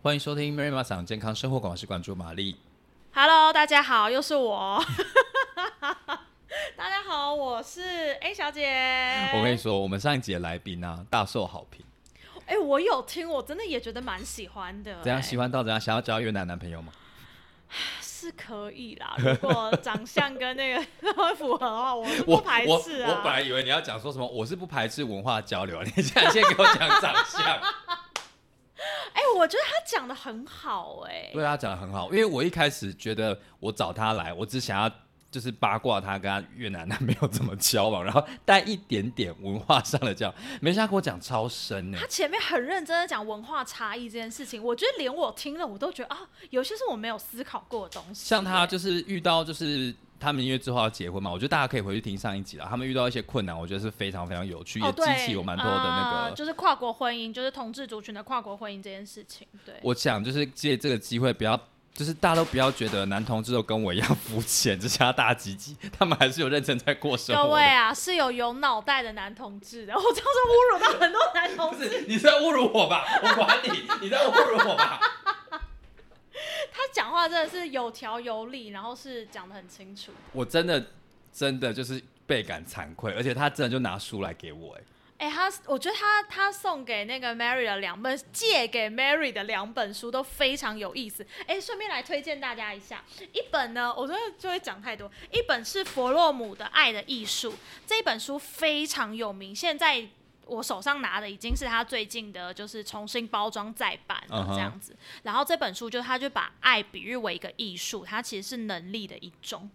欢迎收听 Mary 马场健康生活馆，我是关注玛丽。Hello，大家好，又是我。大家好，我是 A 小姐。我跟你说，我们上一集的来宾啊，大受好评。哎、我有听，我真的也觉得蛮喜欢的、怎样哎喜欢到怎样？想要交越南男朋友吗？是可以啦，如果长相跟那个会 符合的话，我是我不排斥啊。我本来以为你要讲说什么，我是不排斥文化交流，你现在先给我讲长相。哎、我觉得他讲的很好、哎，对他讲的很好，因为我一开始觉得我找他来，我只想要就是八卦他跟他越南男朋友怎么交往，然后带一点点文化上的交往，没想到跟我讲超深呢他。前面很认真的讲文化差异这件事情，我觉得连我听了我都觉得啊，有些是我没有思考过的东西。像他就是遇到就是他们因为之后要结婚嘛，我觉得大家可以回去听上一集了。他们遇到一些困难，我觉得是非常非常有趣，哦，也，激起我蛮多的那个。呃就是跨国婚姻，就是同志族群的跨国婚姻这件事情。对，我想就是借这个机会，不要就是大家都不要觉得男同志都跟我一样肤浅，只是他大鸡鸡，他们还是有认真在过生活。各位啊，是有有脑袋的男同志的，我这样是侮辱到很多男同志。不是你在侮辱我吧？我管你，你在侮辱我吧？他讲话真的是有条有理，然后是讲的很清楚。我真的真的就是倍感惭愧，而且他真的就拿书来给我、哎，哎、他我觉得他他送给那个 Mary 的两本，借给 Mary 的两本书都非常有意思。哎、顺便来推荐大家一下，一本呢，我真的就会讲太多。一本是弗洛姆的《爱的艺术》，这一本书非常有名，现在。我手上拿的已经是他最近的，就是重新包装再版嗯哼了这样子。然后这本书就他就把爱比喻为一个艺术，它其实是能力的一种，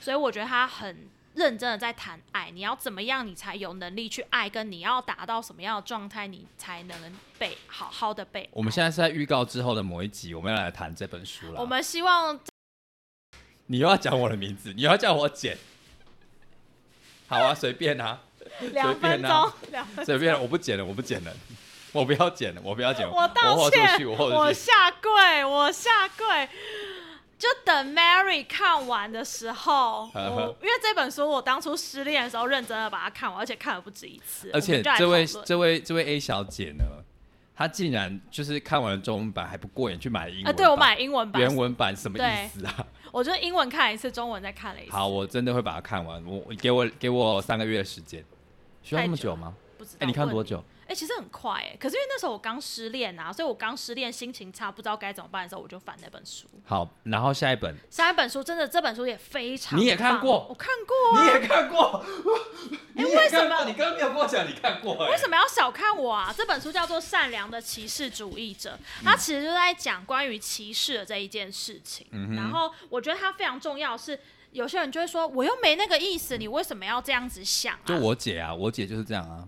所以我觉得他很认真的在谈爱，你要怎么样你才有能力去爱，跟你要达到什么样的状态，你才能被好好的被。我们现在是在预告之后的某一集，我们要来谈这本书了。我们希望你又要讲我的名字，你又要叫我剪，好啊，随便啊，两分钟。随便，我不剪了，我不剪了，我不要剪了，我不要剪了，我道歉，去，我我。下跪，我下跪。就等 Mary 看完的时候，呵呵我因为这本书我当初失恋的时候认真的把它看完，而且看了不止一次。而且这位这位这位 A 小姐呢，她竟然就是看完了中文版还不过瘾，去买英文啊，版。对我买英文版，原文版，什么意思啊？我就英文看了一次，中文再看了一次。好，我真的会把它看完。我我给我给我三个月的时间，需要那么太久久吗？不知道。哎、你看多久？哎、其实很快哎、可是因为那时候我刚失恋啊，所以我刚失恋，心情差，不知道该怎么办的时候，我就翻那本书。好，然后下一本下一本书真的，这本书也非常，你也看过我看过啊。你也看过？你也为什么你刚刚没有跟我讲你看过、哎，为什么要小看我啊？这本书叫做《善良的歧视主义者》，它其实就在讲关于歧视的这一件事情。嗯哼然后我觉得它非常重要是，有些人就会说，我又没那个意思，你为什么要这样子想、啊？就我姐啊，我姐就是这样啊。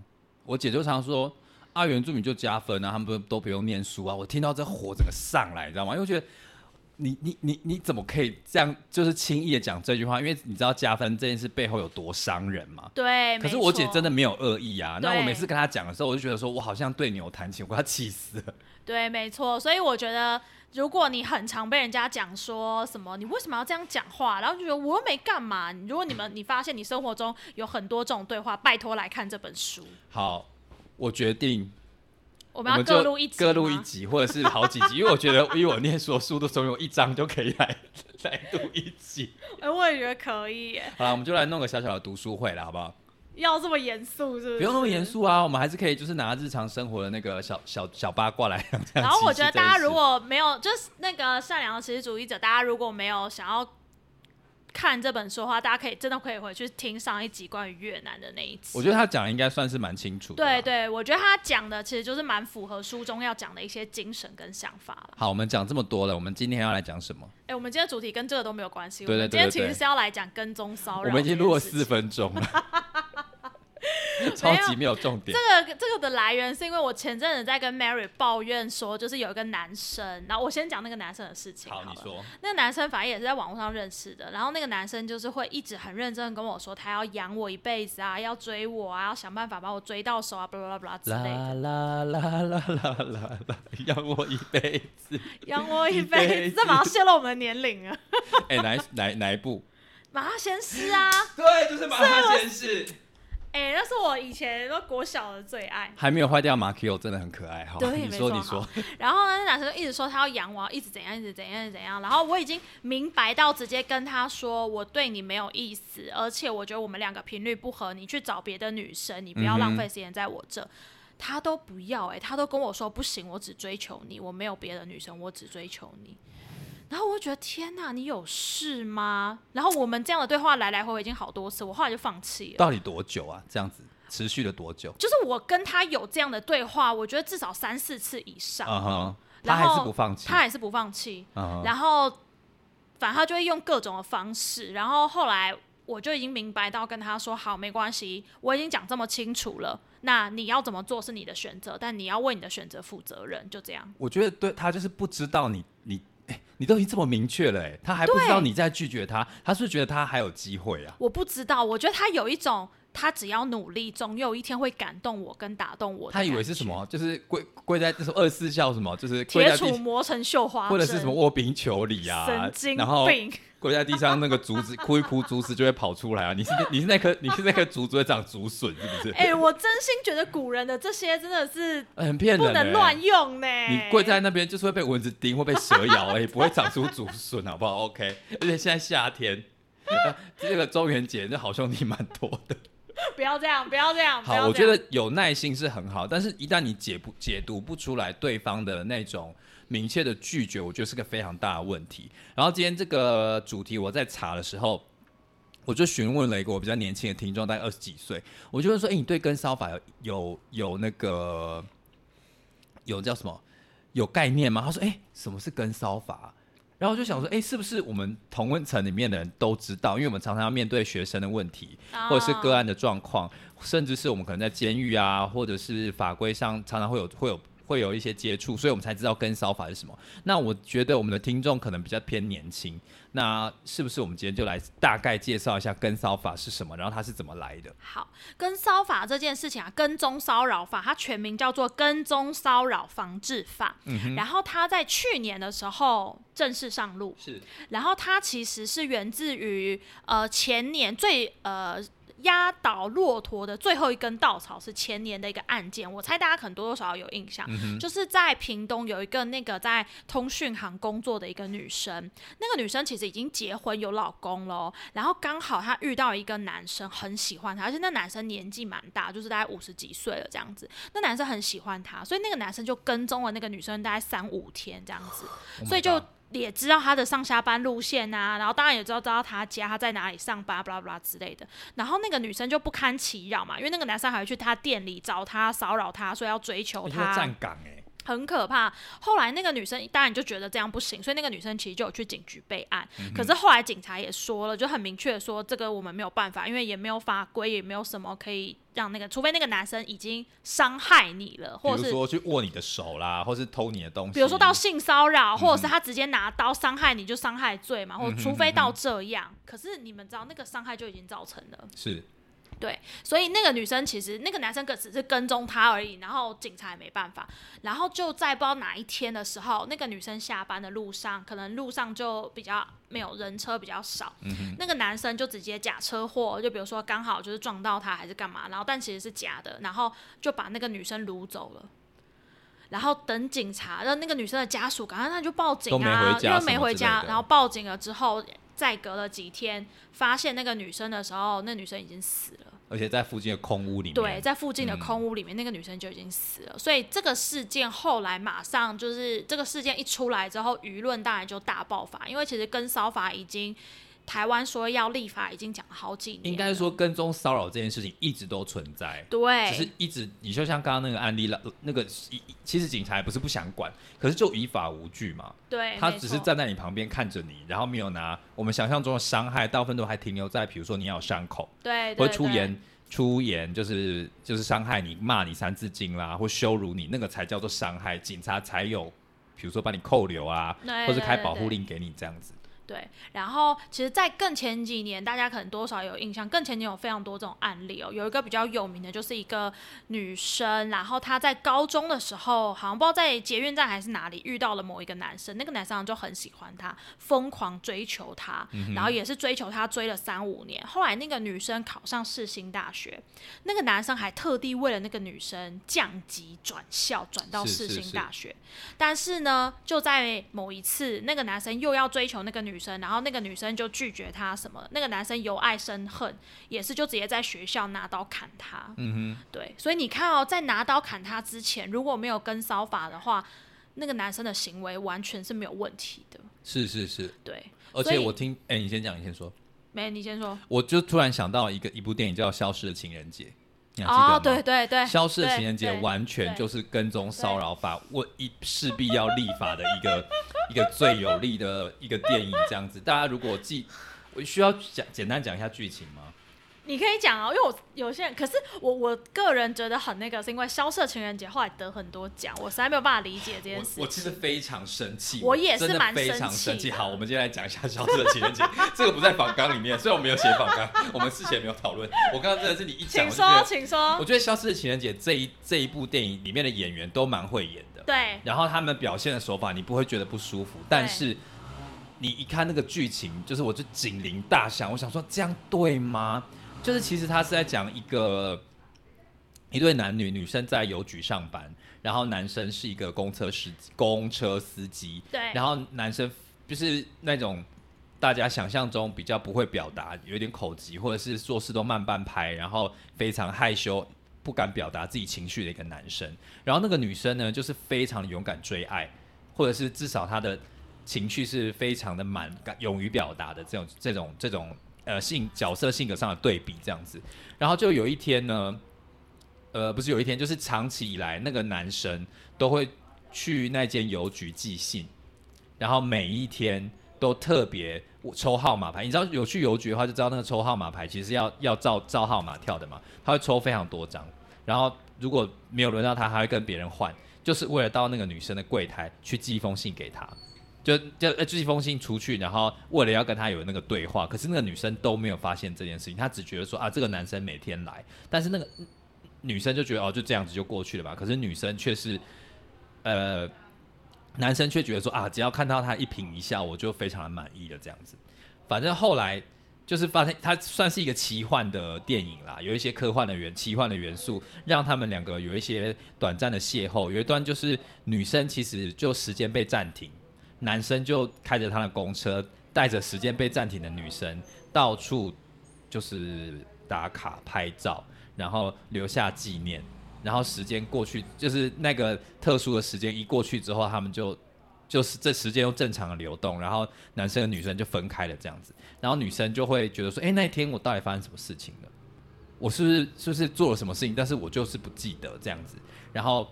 我姐就常说啊，原住民就加分啊，他们不都不用念书啊。我听到这火整个上来，你知道吗？因为我觉得你你你你怎么可以这样，就是轻易的讲这句话？因为你知道加分这件事背后有多伤人吗？对，可是我姐真的没有恶意啊。那我每次跟她讲的时候，我就觉得说我好像对牛弹琴，我快要气死了。对，没错。所以我觉得，如果你很常被人家讲说什么，你为什么要这样讲话？然后就觉得我又没干嘛。如果你们你发现你生活中有很多这种对话，拜托来看这本书。好，我决定我们要各录一集，各录一。集，或者是好几集，因为我觉得 因为我念书的速度，总有一章就可以来来录一集。哎、我也觉得可以耶。好了，我们就来弄个小小的读书会了，好不好？要这么严肃是不是？不用那么严。肃啊，我们还是可以就是拿日常生活的那个小小小八卦来。然后我觉得大家如果果没有，就是那个善良的歧视主义者，大家如果没有想要看这本书的话，大家可以真的可以回去听上一集关于越南的那一集。我觉得他讲的应该算是蛮清楚的。对。对，我觉得他讲的其实就是蛮符合书中要讲的一些精神跟想法了。好，我们讲这么多了，我们今天要来讲什么？哎、我们今天主题跟这个都没有关系。对对我们今天其实是要来讲跟踪骚扰。我们已经录了四。分钟了，超级没有重点。这个这个的来源是因为我前阵子在跟 Mary 抱怨说，就是有一个男生，然后我先讲那个男生的事情好，了。你说。那个男生反正也是在网络上认识的，然后那个男生就是会一直很认真的跟我说，他要养我一辈子啊，要追我啊，要想办法把我追到手啊，巴拉巴拉之类啦的，啦啦啦啦啦啦，养我一辈子。养我一一辈子，这马上泄露我们的年龄啊！哎、哪哪一哪一部？马上先师啊，对，就是马上先是。哎、那是我以前都国小的最爱。还没有坏掉马 Q 真的很可爱哈。对你说你说，然后呢，那男生就一直说他要养我，一直怎样，一直怎样，怎样。然后我已经明白到直接跟他说，我对你没有意思，而且我觉得我们两个频率不合，你去找别的女生，你不要浪费时间在我这。他都不要哎、他都跟我说不行，我只追求你，我没有别的女生，我只追求你。然后我就觉得天哪，你有事吗？然后我们这样的对话来来回回已经好多次，我后来就放弃了。到底多久啊？这样子持续了多久？就是我跟他有这样的对话，我觉得至少三四次以上。嗯哼，他还是不放弃。他还是不放弃，然后反正他就会用各种的方式，然后后来我就已经明白到跟他说好没关系，我已经讲这么清楚了，那你要怎么做是你的选择，但你要为你的选择负责任，就这样。我觉得对他就是不知道你你哎、你都已经这么明确了哎、他还不知道你在拒绝他，他是不是觉得他还有机会啊？我不知道，我觉得他有一种。他只要努力，总有一天会感动我跟打动我。他以为是什？么？就是跪跪在就是二十四孝什么？就是铁，杵磨成绣花针，或者是什么握冰求鲤啊神，经然后病。跪在地上那个竹子 哭一哭，竹子就会跑出来啊！你是你是那棵你是那棵竹子会长竹笋是不是？哎、我真心觉得古人的这些真的是哎很骗人、欸，不能乱用呢。你跪在那边就是会被蚊子叮，会被蛇咬，哎，不会长出竹笋，好不好？OK。而且现在夏天，呃这个中元节，这好兄弟蛮多的。不要这样，不要这样，好，我觉得有耐心是很好，但是一旦你解不解读不出来对方的那种明确的拒绝，我觉得是个非常大的问题。然后今天这个主题我在查的时候。我就询问了一个我比较年轻的听众，大概二十几岁，我就问说：“哎、你对跟骚法有有有那个有叫什么有概念吗？”他说：“哎、什么是跟骚法？”然后我就想说：“哎、是不是我们同温层里面的人都知道？因为我们常常要面对学生的问题，或者是个案的状况，甚至是我们可能在监狱啊，或者是法规上常常会有会有会有一些接触，所以我们才知道跟骚法是什么。那我觉得我们的听众可能比较偏年轻，那是不是我们今天就来大概介绍一下跟骚法是什么，然后它是怎么来的？好，跟骚法这件事情啊，跟踪骚扰法，它全名叫做《跟踪骚扰防治法》。嗯然后它在去年的时候正式上路，是然后它其实是源自于呃前年最呃。压倒骆驼的最后一根稻草是前年的一个案件，我猜大家可能多多少少有印象，就是在屏东有一个那个在通讯行工作的一个女生，那个女生其实已经结婚有老公了哦，然后刚好她遇到一个男生很喜欢她，而且那男生年纪蛮大，就是大概五十几岁了这样子，那男生很喜欢她，所以那个男生就跟踪了那个女生大概三五天这样子，Oh 所以就也知道他的上下班路线啊，然后当然也知道知道他家他在哪里上班，巴拉巴拉之类的。然后那个女生就不堪其扰嘛，因为那个男生还会去他店里找他骚扰他，说要追求他。很可怕。后来那个女生当然就觉得这样不行，所以那个女生其实就有去警局备案。可是后来警察也说了，就很明确说，这个我们没有办法，因为也没有法规，也没有什么可以让那个，除非那个男生已经伤害你了，或者是。说去握你的手啦，或是偷你的东西，比如说到性骚扰，或者是他直接拿刀伤害你，就伤害罪嘛，或除非到这样。可是你们知道，那个伤害就已经造成了。是对，所以那个女生其实那个男生可只是跟踪她而已，然后警察也没办法。然后就在不知道哪一天的时候，那个女生下班的路上，可能路上就比较没有人车比较少，那个男生就直接假车祸，就比如说刚好就是撞到她还是干嘛，然后但其实是假的，然后就把那个女生掳走了。然后等警察，让那个女生的家属赶快那就报警啊，因为没回家，然后报警了之后，再隔了几天，发现那个女生的时候，那女生已经死了。而且在附近的空屋里面，对，在附近的嗯空屋里面，那个女生就已经死了。所以这个事件后来马上就是这个事件一出来之后，舆论当然就大爆发，因为其实跟骚法已经台湾说要立法已经讲了好几年，应该说跟踪骚扰这件事情一直都存在。对，只是一直，你就像刚刚那个案例了，那个其实警察也不是不想管，可是就以法无据嘛，对，他只是站在你旁边看着你，然后没有拿我们想象中的伤害，大部分都还停留在比如说你要有伤口，对，或对对出言出言就是就是伤害你、骂你三字经啦，或羞辱你，那个才叫做伤害，警察才有，比如说把你扣留啊，对或者开保护令给你这样子。对，然后其实，在更前几年，大家可能多少有印象，更前年有非常多这种案例哦。有一个比较有名的，就是一个女生，然后她在高中的时候，好像不知道在捷运站还是哪里遇到了某一个男生，那个男生就很喜欢她，疯狂追求她，然后也是追求她追了三五年。后来那个女生考上世新大学，那个男生还特地为了那个女生降级转校，转到世新大学。但是呢，就在某一次，那个男生又要追求那个女。生，然后那个女生就拒绝他什么，那个男生由爱生恨，也是就直接在学校拿刀砍他。嗯哼，对，所以你看哦，在拿刀砍他之前，如果没有跟骚法的话，那个男生的行为完全是没有问题的。是是是，对。而且我听，哎，你先讲，你先说。没，你先说。我就突然想到一个一部电影叫《消失的情人节》。哦，对对对，消失的情人节完全就是跟踪骚扰法，我一势必要立法的一个 一个最有力的一个电影，这样子。大家如果记，我需要讲简单讲一下剧情吗？你可以讲啊，因为我有些人，可是我我个人觉得很那个，是因为《消失情人节》后来得很多奖，我实在没有办法理解这件事。我其实非常生气，我也是蛮非常生气。好，我们今天来讲一下《消失的情人节》，这个不在访纲里面，虽然我没有写访纲，我们事前没有讨论。我刚刚真的是你一讲，请说，请说。我觉得《消失的情人节》这一这一部电影里面的演员都蛮会演的，对。然后他们表现的手法，你不会觉得不舒服，但是你一看那个剧情，就是我就警铃大响，我想说这样对吗？就是其实他是在讲一个一对男女，女生在邮局上班，然后男生是一个公车司公车司机，对，然后男生就是那种大家想象中比较不会表达，有点口疾，或者是做事都慢半拍，然后非常害羞，不敢表达自己情绪的一个男生。然后那个女生呢，就是非常勇敢追爱，或者是至少她的情绪是非常的满，勇于表达的这种这种这种。呃，性角色性格上的对比这样子，然后就有一天呢，呃，不是有一天，就是长期以来，那个男生都会去那间邮局寄信，然后每一天都特别抽号码牌。你知道有去邮局的话，就知道那个抽号码牌其实要要照照号码跳的嘛，他会抽非常多张，然后如果没有轮到他，他会跟别人换，就是为了到那个女生的柜台去寄一封信给他。就就呃寄封信出去，然后为了要跟他有那个对话，可是那个女生都没有发现这件事情，她只觉得说啊，这个男生每天来，但是那个女生就觉得哦，就这样子就过去了吧。可是女生却是，呃，男生却觉得说啊，只要看到他一颦一笑，我就非常的满意了这样子。反正后来就是发现，它算是一个奇幻的电影啦，有一些科幻的元奇幻的元素，让他们两个有一些短暂的邂逅。有一段就是女生其实就时间被暂停。男生就开着他的公车，带着时间被暂停的女生到处就是打卡拍照，然后留下纪念。然后时间过去，就是那个特殊的时间一过去之后，他们就就是这时间又正常的流动，然后男生和女生就分开了这样子。然后女生就会觉得说：“哎，那天我到底发生什么事情了？我是不是是不是做了什么事情？但是我就是不记得这样子。”然后。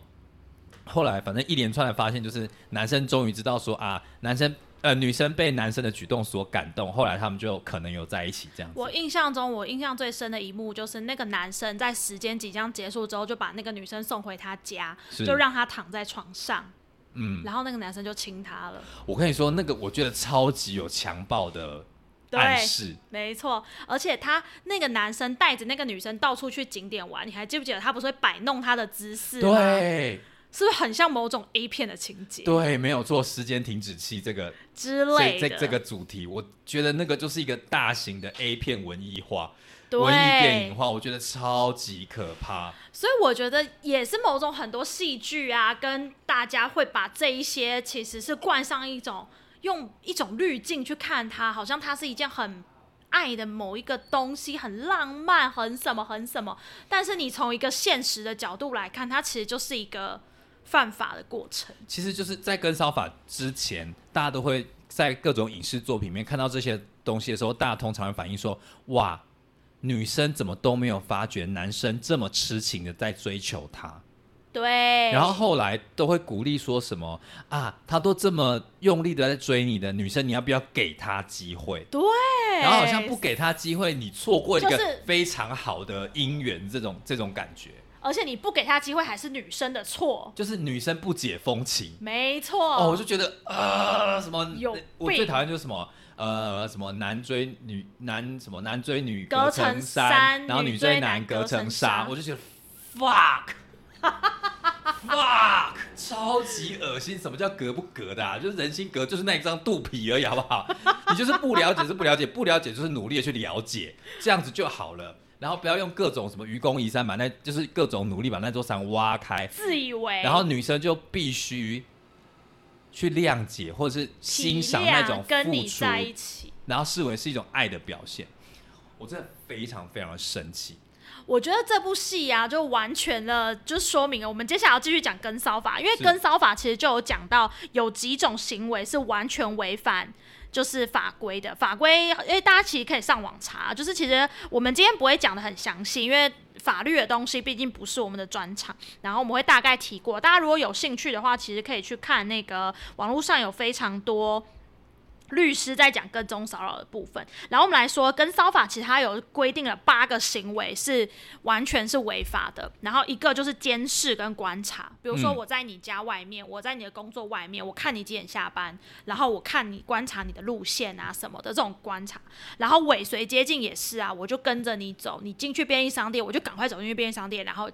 后来，反正一连串的发现，就是男生终于知道说啊，男生呃女生被男生的举动所感动，后来他们就可能有在一起这样。我印象中，我印象最深的一幕就是那个男生在时间即将结束之后，就把那个女生送回他家，就让她躺在床上，嗯，然后那个男生就亲她了。我跟你说，那个我觉得超级有强暴的暗示，没错。而且他那个男生带着那个女生到处去景点玩，你还记不记得他不是会摆弄她的姿势吗？对。是不是很像某种 A 片的情节？对，没有做时间停止器这个之类的这这个主题，我觉得那个就是一个大型的 A 片文艺化、文艺电影化，我觉得超级可怕。所以我觉得也是某种很多戏剧啊，跟大家会把这一些其实是冠上一种用一种滤镜去看它，好像它是一件很爱的某一个东西，很浪漫，很什么很什么。但是你从一个现实的角度来看，它其实就是一个。犯法的过程，其实就是在跟骚法之前，大家都会在各种影视作品里面看到这些东西的时候，大家通常会反映说：“哇，女生怎么都没有发觉男生这么痴情的在追求她。”对。然后后来都会鼓励说什么：“啊，他都这么用力的在追你的女生，你要不要给他机会？”对。然后好像不给他机会，你错过一个非常好的姻缘，这种这种感觉。而且你不给他机会还是女生的错。就是女生不解风情。没错。哦，我就觉得啊，什么有我最讨厌就是什么呃，什么男追女男什么男追女隔层层山然后女女追追男隔层纱我就觉得 fuck fuck 超级恶心。什么叫隔不隔的啊？就是人心隔，就是那一张肚皮而已，好不好？你就是不了解是不了解，不了解就是努力的去了解，这样子就好了。然后不要用各种什么愚公移山，把那就是各种努力把那座山挖开，自以为，然后女生就必须去谅解或者是欣赏那种跟你在一起。然后视为是一种爱的表现。我真的非常非常的生气。我觉得这部戏啊，就完全的，就说明了我们接下来要继续讲跟骚法，因为跟骚法其实就有讲到有几种行为是完全违反。就是法规的法规，因为大家其实可以上网查，就是其实我们今天不会讲的很详细，因为法律的东西毕竟不是我们的专长，然后我们会大概提过。大家如果有兴趣的话，其实可以去看那个网络上有非常多。律师在讲跟踪骚扰的部分，然后我们来说跟骚法，其实它有规定了八个行为是完全是违法的，然后一个就是监视跟观察，比如说我在你家外面，我在你的工作外面，我看你几点下班，然后我看你观察你的路线啊什么的这种观察，然后尾随接近也是啊，我就跟着你走，你进去便利商店，我就赶快走进去便利商店，然后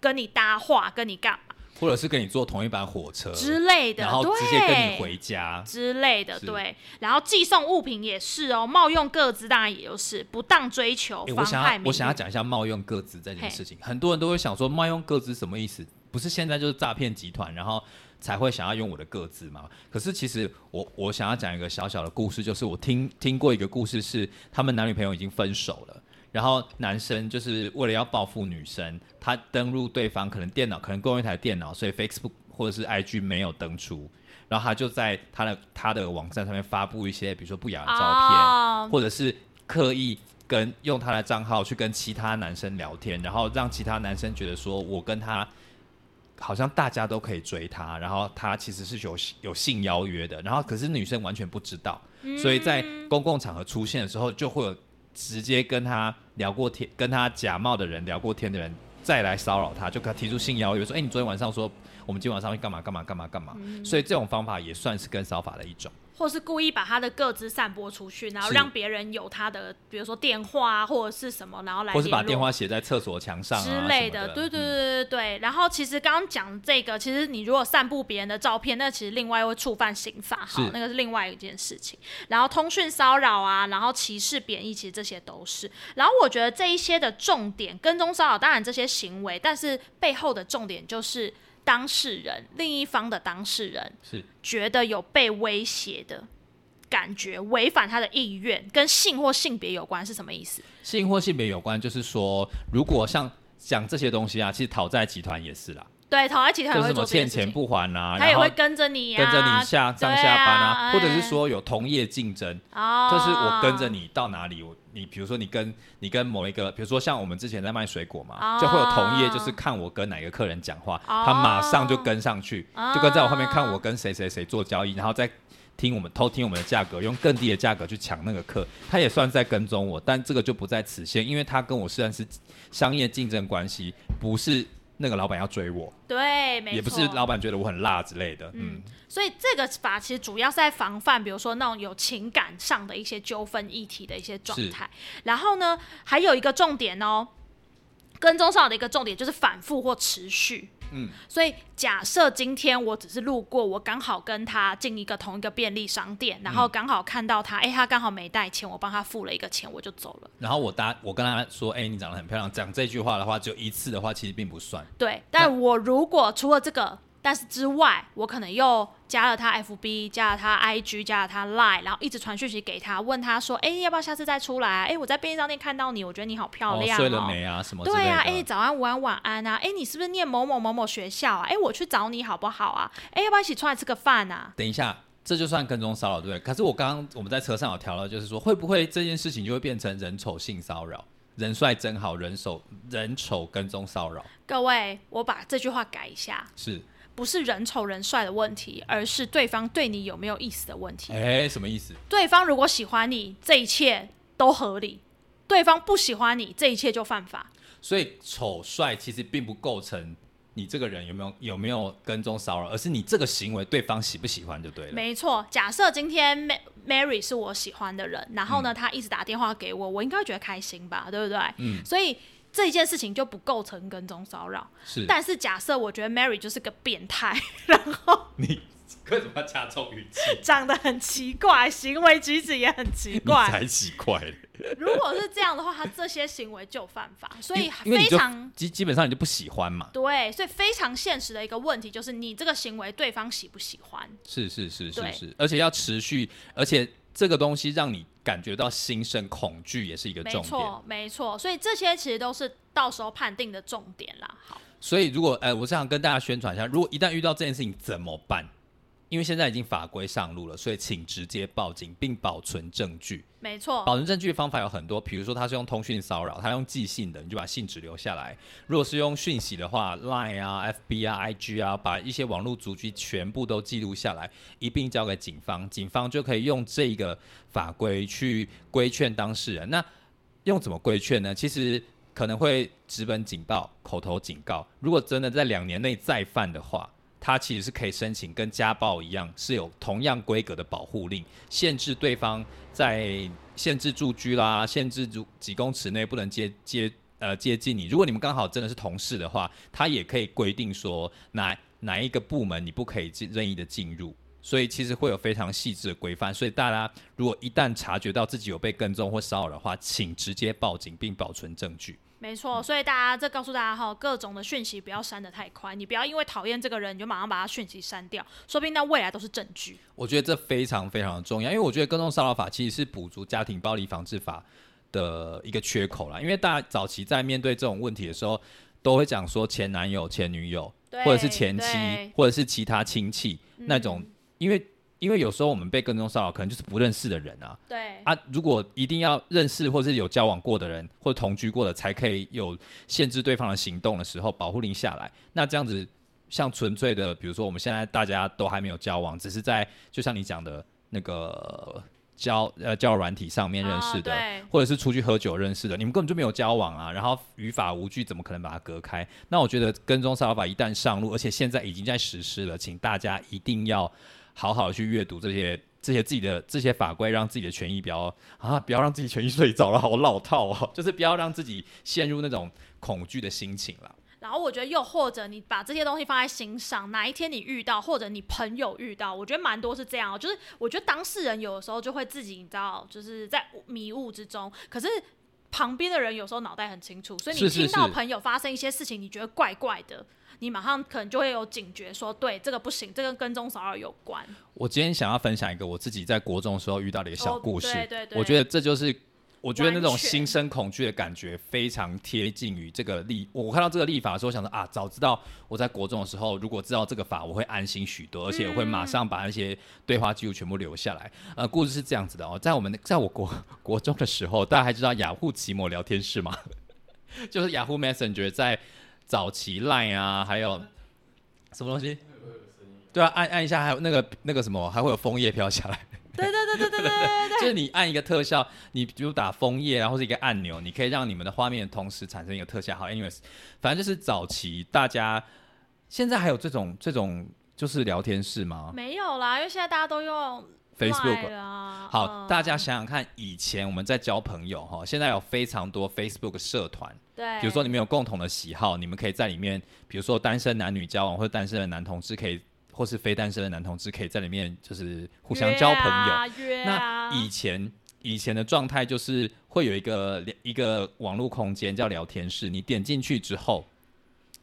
跟你搭话，跟你干或者是跟你坐同一班火车之类的，然后，直接跟你回家。之类的，对。然后寄送物品也是哦，冒用各自当然也就是不当追求，我。想要我想要讲一下冒用各自这件事情，很多人都会想说冒用各自什么意思？不是现在就是诈骗集团，然后才会想要用我的个资吗？可是其实我我想要讲一个小小的故事，就是我听听过一个故事是他们男女朋友已经分手了。然后男生就是为了要报复女生，他登录对方可能电脑，可能共用一台电脑，所以 Facebook 或者是 IG 没有登出，然后他就在他的他的网站上面发布一些，比如说不雅的照片，哦。或者是刻意跟用他的账号去跟其他男生聊天，然后让其他男生觉得说我跟他好像大家都可以追他，然后他其实是有有性邀约的，然后可是女生完全不知道，所以在公共场合出现的时候，就会有直接跟他聊过天、跟他假冒的人聊过天的人再来骚扰他，就给他提出性邀约，说：“哎、你昨天晚上说我们今天晚上会干嘛干嘛干嘛干嘛。所以这种方法也算是跟骚法的一种。或是故意把他的个资散播出去，然后让别人有他的，比如说电话啊，或者是什么，然后来或是把电话写在厕所墙上啊之类的，对对对对对。然后其实刚刚讲这个，其实你如果散布别人的照片，那其实另外会触犯刑法，好，那个是另外一件事情。然后通讯骚扰啊，然后歧视、贬义，其实这些都是。然后我觉得这一些的重点，跟踪骚扰当然这些行为，但是背后的重点就是当事人另一方的当事人是觉得有被威胁的。感觉违反他的意愿，跟性或性别有关是什么意思？性或性别有关，就是说，如果像讲这些东西啊，其实讨债集团也是啦，对，讨债集团就是什么欠钱，不还啊，他也会跟着你呀、跟着你下上下班啊，啊或者是哎说有同业竞争，哦，就是我跟着你到哪里，我你比如说你跟你跟某一个，比如说像我们之前在卖水果嘛，哦。就会有同业，就是看我跟哪个客人讲话，哦。他马上就跟上去，哦。就跟在我后面看我跟谁谁谁做交易，然后再听我们偷听我们的价格，用更低的价格去抢那个客，他也算在跟踪我，但这个就不在此限，因为他跟我虽然是商业竞争关系，不是那个老板要追我，对，没错，也不是老板觉得我很辣之类的，嗯，所以这个法其实主要是在防范，比如说那种有情感上的一些纠纷议题的一些状态。然后呢，还有一个重点哦，跟踪骚扰的一个重点就是反复或持续。嗯，所以假设今天我只是路过，我刚好跟他进一个同一个便利商店，然后刚好看到他，哎、他刚好没带钱，我帮他付了一个钱，我就走了。然后我答我跟他说，哎、你长得很漂亮，讲这句话的话，只有一次的话，其实并不算。对，但我如果除了这个，但是之外，我可能又加了他 FB，加了他 IG，加了他 Line，然后一直传讯息给他，问他说，哎、要不要下次再出来啊？哎、我在便利商店看到你，我觉得你好漂亮、哦，睡了没啊？什么？对啊，哎、早安、午安、晚安啊！哎、你是不是念某某某某学校啊？哎、我去找你好不好啊？哎、要不要一起出来吃个饭啊？等一下，这就算跟踪骚扰，对不对？可是我刚刚我们在车上有调到，就是说会不会这件事情就会变成人丑性骚扰？人帅真好，人丑人丑跟踪骚扰各位，我把这句话改一下，是？不是人丑人帅的问题，而是对方对你有没有意思的问题。哎、什么意思？对方如果喜欢你，这一切都合理；对方不喜欢你，这一切就犯法。所以丑帅其实并不构成你这个人有没有有没有跟踪骚扰，而是你这个行为对方喜不喜欢就对了。没错，假设今天 Ma- Mary 是我喜欢的人，然后呢，他一直打电话给我，我应该会觉得开心吧，对不对？嗯所以这件事情就不构成跟踪骚扰。是，但是假设我觉得 Mary 就是个变态，然后你 为什么要加重语气？长得很奇怪，行为举止也很奇你怪。才奇怪嘞！如果是这样的话，他这些行为就犯法，所以非常基基本上你就不喜欢嘛。对，所以非常现实的一个问题就是你这个行为对方喜不喜欢？是是是是是，而且要持续，而且这个东西让你感觉到心生恐惧，也是一个重点。错，没错，所以这些其实都是到时候判定的重点啦。好，所以如果呃，我是想跟大家宣传一下，如果一旦遇到这件事情怎么办？因为现在已经法规上路了，所以请直接报警并保存证据。没错，保存证据的方法有很多，比如说他是用通讯骚扰，他用寄信的，你就把信纸留下来；如果是用讯息的话，Line 啊、FB 啊、IG 啊，把一些网络足迹全部都记录下来，一并交给警方，警方就可以用这个法规去规劝当事人。那用怎么规劝呢？其实可能会直本警报、口头警告。如果真的在两年内再犯的话，他其实是可以申请跟家暴一样，是有同样规格的保护令，限制对方在限制住居啦，限制住几公尺内不能接接呃接近你。如果你们刚好真的是同事的话，他也可以规定说哪哪一个部门你不可以任意的进入。所以其实会有非常细致的规范，所以大家如果一旦察觉到自己有被跟踪或骚扰的话，请直接报警并保存证据。没错，所以大家这告诉大家哈，各种的讯息不要删的太快，你不要因为讨厌这个人你就马上把他讯息删掉，说不定那未来都是证据。我觉得这非常非常的重要，因为我觉得跟踪骚扰法其实是补足家庭暴力防治法的一个缺口啦。因为大家早期在面对这种问题的时候，都会讲说前男友、前女友，或者是前妻，或者是其他亲戚、那种，因为因为有时候我们被跟踪骚扰，可能就是不认识的人啊。对，啊，如果一定要认识或是有交往过的人，或者同居过的，才可以有限制对方的行动的时候，保护令下来。那这样子，像纯粹的，比如说我们现在大家都还没有交往，只是在就像你讲的那个交呃交友软体上面认识的，或者是出去喝酒认识的，你们根本就没有交往啊，然后于法无据，怎么可能把它隔开？那我觉得跟踪骚扰法一旦上路，而且现在已经在实施了，请大家一定要好好去阅读这些。这些自己的这些法规，让自己的权益不要啊，不要让自己权益睡着了，好老套哦，就是不要让自己陷入那种恐惧的心情了。然后我觉得又或者你把这些东西放在心上，哪一天你遇到，或者你朋友遇到，我觉得蛮多是这样哦，就是我觉得当事人有的时候就会自己你知道，就是在迷雾之中，可是。旁边的人有时候脑袋很清楚，所以你听到朋友发生一些事情，你觉得怪怪的，你马上可能就会有警觉说，对这个不行，这个跟踪骚扰有关。我今天想要分享一个我自己在国中的时候遇到的一个小哦故事，对对对我觉得这就是。我觉得那种心生恐惧的感觉非常贴近于这个立。我看到这个立法的时候，想说啊，早知道我在国中的时候，如果知道这个法，我会安心许多，而且我会马上把那些对话记录全部留下来。呃，故事是这样子的哦，在我们在我国国中的时候，大家还知道雅虎奇摩聊天室吗？就是雅虎 Messenger 在早期 Line 啊，还有什么东西？对啊，按按一下，还有那个那个什么，还会有枫叶飘下来。对对对对对对对对就是你按一个特效，你比如打枫叶啊，或是一个按钮，你可以让你们的画面同时产生一个特效。好，anyways，反正就是早期大家现在还有这种这种就是聊天室吗没有啦，因为现在大家都用 Facebook Line 啊。好，嗯大家想想看，以前我们在交朋友哈，现在有非常多 Facebook 社团，对，比如说你们有共同的喜好，你们可以在里面，比如说单身男女交往，或者单身的男同志可以，或是非单身的男同志可以在里面就是互相交朋友。那以前以前的状态就是会有一个一个网络空间叫聊天室，你点进去之后，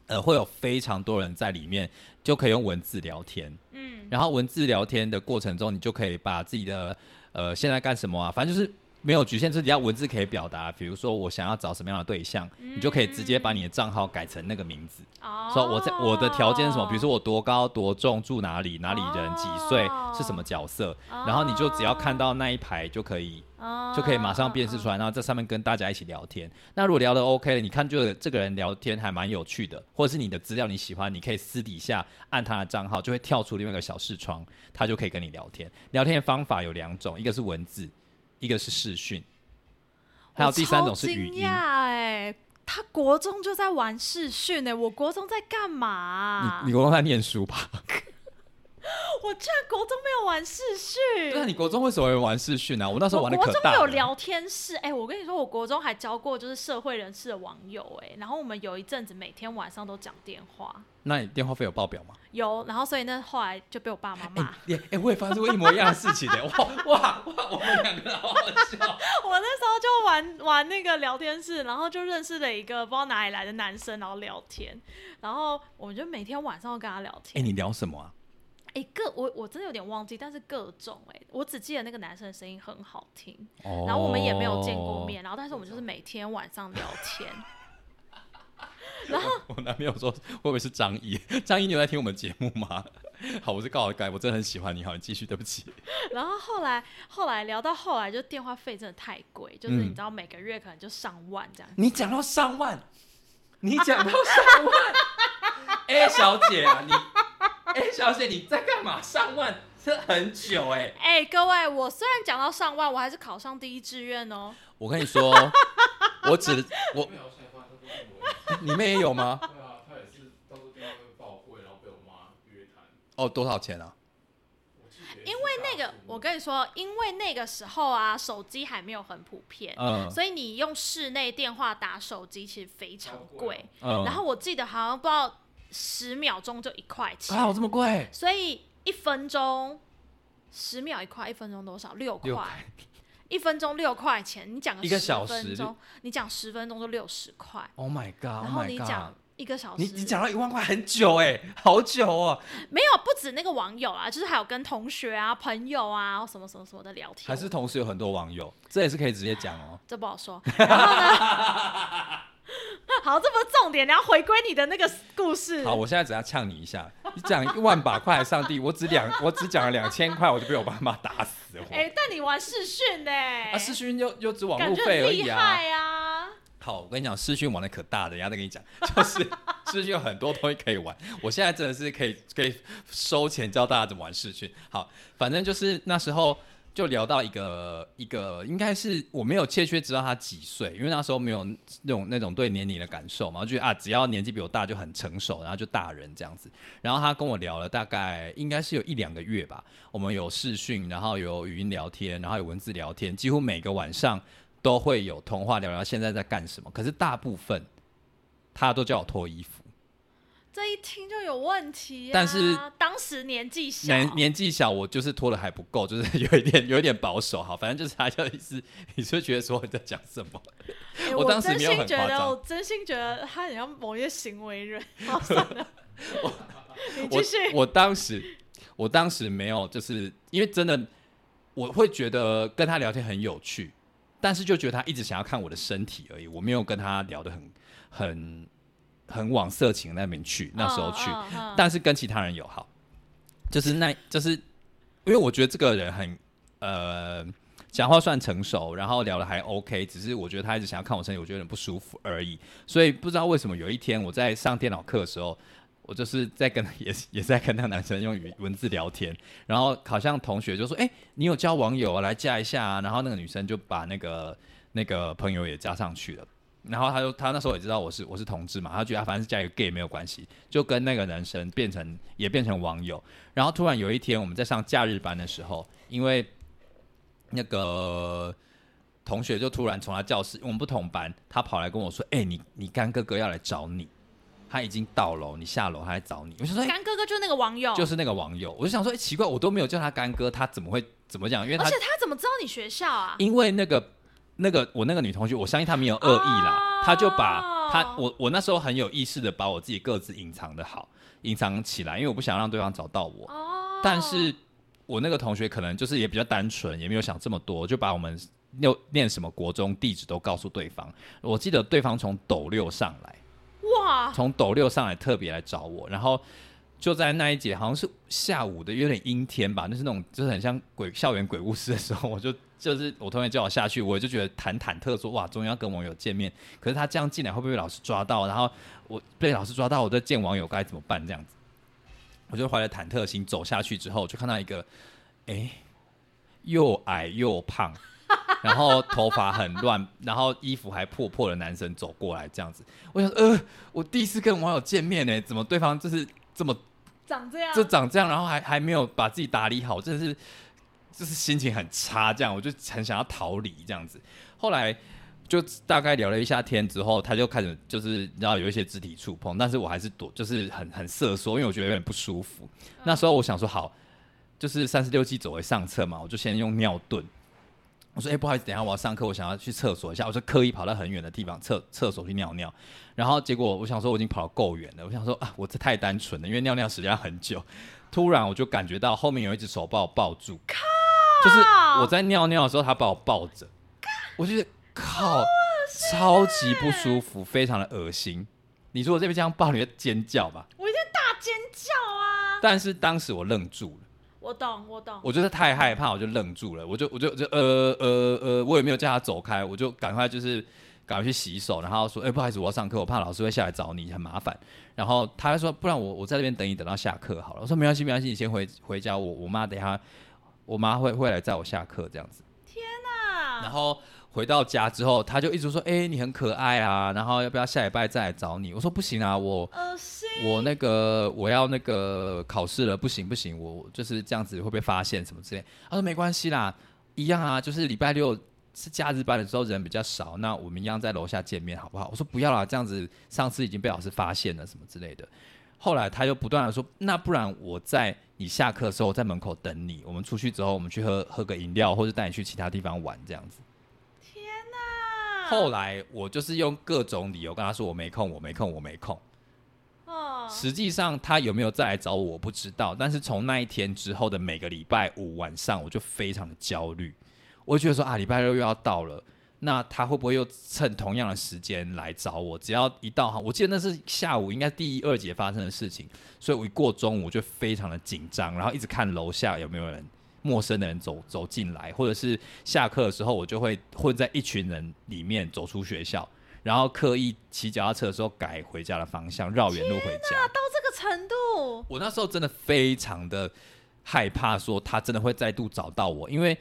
呃，会有非常多人在里面，就可以用文字聊天。嗯，然后文字聊天的过程中，你就可以把自己的呃现在干什么啊，反正就是。没有局限，自己要文字可以表达。比如说，我想要找什么样的对象，你就可以直接把你的账号改成那个名字。哦，说我在我的条件是什么？比如说我多高多重，住哪里，哪里人，几岁，哦是什么角色，然后你就只要看到那一排就可以哦就可以马上辨识出来，然后在上面跟大家一起聊天。那如果聊得 OK 了，你看就这个人聊天还蛮有趣的，或者是你的资料你喜欢，你可以私底下按他的账号，就会跳出另外一个小视窗，他就可以跟你聊天。聊天的方法有两种，一个是文字，一个是视讯，还有第三种是语音。哎，他国中就在玩视讯呢，我国中在干嘛啊、你你国中在念书吧？我居然国中没有玩视讯。对啊，你国中为什么会玩视讯啊？我那时候玩的国中有。聊天室，哎、我跟你说，我国中还交过就是社会人士的网友，哎，然后我们有一阵子每天晚上都讲电话，那你电话费有报表吗？有，然后所以那，后来就被我爸妈骂。哎、我也发生过一模一样的事情的、哇哇哇！我们两个好好笑。我那时候就玩玩那个聊天室，然后就认识了一个不知道哪里来的男生，然后聊天，然后我们就每天晚上都跟他聊天哎、天。你聊什么啊？哎、各我我真的有点忘记，但是各种哎、我只记得那个男生的声音很好听，哦然后我们也没有见过。面，然后但是我们就是每天晚上聊天。然后我男朋友说会不会是张一？张一，你有在听我们节目吗？好，我是告改，我真的很喜欢你。好，你继续，对不起。然后后来后来聊到后来，就电话费真的太贵，就是嗯你知道每个月可能就上万这样。你讲到上万，你讲到上万，哎、小姐啊，你，哎、小姐你在干嘛？上万这很久哎、哎、各位，我虽然讲到上万，我还是考上第一志愿哦。我跟你说，我只我没有，现在发生都是我。你们也有吗？对啊，他也是到时候电话会报贵，然后被我妈约谈。哦，多少钱啊？因为那个我跟你说，因为那个时候啊，手机还没有很普遍，嗯所以你用室内电话打手机其实非常贵。嗯，然后我记得好像不知道十秒钟就一块钱，啊，有这么贵？所以一分钟十秒一块，一分钟多少？六六块。一分钟六块钱，你讲个10一个小时你讲十分钟就六十块，Oh my god！Oh 后你 god！讲一个小时，你你讲到一万块很久哎、好久哦，没有不止那个网友啊，就是还有跟同学啊、朋友啊什么什么什么的聊天，还是同时有很多网友，这也是可以直接讲哦。这不好说。然后呢？好，这不是重点，你要回归你的那个故事。好，我现在只要呛你一下，你讲一万把块，上帝，我只两，我只讲了两千块，我就被我爸妈打死我。哎、但你玩视讯呢、啊，视讯又又只网路费厉而已啊！好，我跟你讲，视讯玩的可大的，人家再跟你讲，就是视讯有很多东西可以玩。我现在真的是可以可以收钱教大家怎么玩视讯。好，反正就是那时候就聊到一个一个，应该是我没有确切知道他几岁，因为那时候没有那种那种对年龄的感受嘛，我就觉得啊，只要年纪比我大就很成熟，然后就大人这样子。然后他跟我聊了大概应该是有一两个月吧，我们有视讯，然后有语音聊天，然后有文字聊天，几乎每个晚上都会有通话聊聊现在在干什么。可是大部分他都叫我脱衣服，这一听就有问题、啊。但是当时年纪小，年年纪小，我就是脱的还不够，就是 有一点有一点保守。好，反正就是他就意思，你就觉得说你在讲什么？欸我当时真没有很夸张我真心觉得他很像某一些行为人。好，算了，你我继续。我当时我当时没有，就是因为真的我会觉得跟他聊天很有趣，但是就觉得他一直想要看我的身体而已，我没有跟他聊得很很很往色情那边去，那时候去，但是跟其他人友好，就是那，就是因为我觉得这个人很呃，讲话算成熟，然后聊的还 OK，只是我觉得他一直想要看我身体，我觉得有点不舒服而已。所以不知道为什么有一天我在上电脑课的时候，我就是在跟 也也在跟那个男生用语文字聊天，然后好像同学就说：“哎、你有交网友啊，来加一下啊。”然后那个女生就把那个那个朋友也加上去了。然后他就他那时候也知道我是我是同志嘛，他觉得啊反正是加一个 gay 没有关系，就跟那个男生变成也变成网友。然后突然有一天我们在上假日班的时候，因为那个同学就突然从他教室，我们不同班，他跑来跟我说：“哎、你你干哥哥要来找你，他已经到楼，你下楼他来找你。”我就说：“哎、干哥哥就是那个网友，就是那个网友。”我就想说：“哎、奇怪，我都没有叫他干哥，他怎么会怎么讲？因为而且他怎么知道你学校啊？因为那个那个我那个女同学，我相信她没有恶意啦，哦她就把她我我那时候很有意识的把我自己各自隐藏的好，隐藏起来，因为我不想让对方找到我。哦，但是我那个同学可能就是也比较单纯，也没有想这么多，就把我们又念什么国中地址都告诉对方。我记得对方从斗六上来，哇，从斗六上来特别来找我，然后就在那一节好像是下午的有点阴天吧，就是那种就是很像鬼校园鬼故事的时候，我就就是我同学叫我下去，我就觉得忐忐忑说哇，终于要跟网友见面，可是他这样进来会不会被老师抓到？然后我被老师抓到，我在见网友该怎么办？这样子，我就怀着忐忑心走下去之后，就看到一个哎、又矮又胖。然后头发很乱，然后衣服还破破的男生走过来这样子。我想，呃，我第一次跟网友见面呢，怎么对方就是这么长这样，就长这样，然后还还没有把自己打理好，真的是就是心情很差，这样我就很想要逃离这样子。后来就大概聊了一下天之后，他就开始就是然后有一些肢体触碰，但是我还是躲，就是很很瑟缩，因为我觉得有点不舒服。那时候我想说，好，就是三十六计走为上策嘛，我就先用尿遁。我说：“哎、不好意思，等一下我要上课，我想要去厕所一下。”我就刻意跑到很远的地方厕厕所去尿尿。然后结果我想说我已经跑得够远了，我想说啊，我这太单纯了，因为尿尿时间很久。突然我就感觉到后面有一只手把我抱住，就是我在尿尿的时候，他把我抱着，我就觉得靠，超级不舒服，非常的恶心。你说我这边这样抱，你会尖叫吧？我一定大尖叫啊！但是当时我愣住了。我懂，我懂。我就是太害怕，我就愣住了，我就我就就呃呃呃，我也没有叫他走开，我就赶快就是赶快去洗手，然后说，哎、不好意思，我要上课，我怕老师会下来找你，很麻烦。然后他还说，不然我我在这边等你，等到下课好了。我说没关系，没关系，你先回回家，我我妈等一下，我妈会会来载我下课这样子。然后回到家之后，他就一直说，哎、你很可爱啊，然后要不要下礼拜再来找你？我说不行啊，我，我那个我要那个考试了，不行不行，我就是这样子会被发现什么之类？他说没关系啦，一样啊，就是礼拜六是假日班的时候人比较少，那我们一样在楼下见面好不好？我说不要啦，这样子上次已经被老师发现了什么之类的。后来他又不断的说，那不然我在你下课的时候在门口等你，我们出去之后我们去喝喝个饮料，或者带你去其他地方玩这样子。天哪！后来我就是用各种理由跟他说我没空，我没空，我没空。哦，实际上他有没有再来找我，我不知道。但是从那一天之后的每个礼拜五晚上，我就非常的焦虑。我就觉得说啊，礼拜六又要到了，那他会不会又趁同样的时间来找我？只要一到哈，我记得那是下午，应该第一二节发生的事情，所以我一过中午就非常的紧张，然后一直看楼下有没有人陌生的人走走进来，或者是下课的时候，我就会混在一群人里面走出学校。然后刻意骑脚踏车的时候改回家的方向，绕远路回家。到这个程度，我那时候真的非常的害怕，说他真的会再度找到我，因为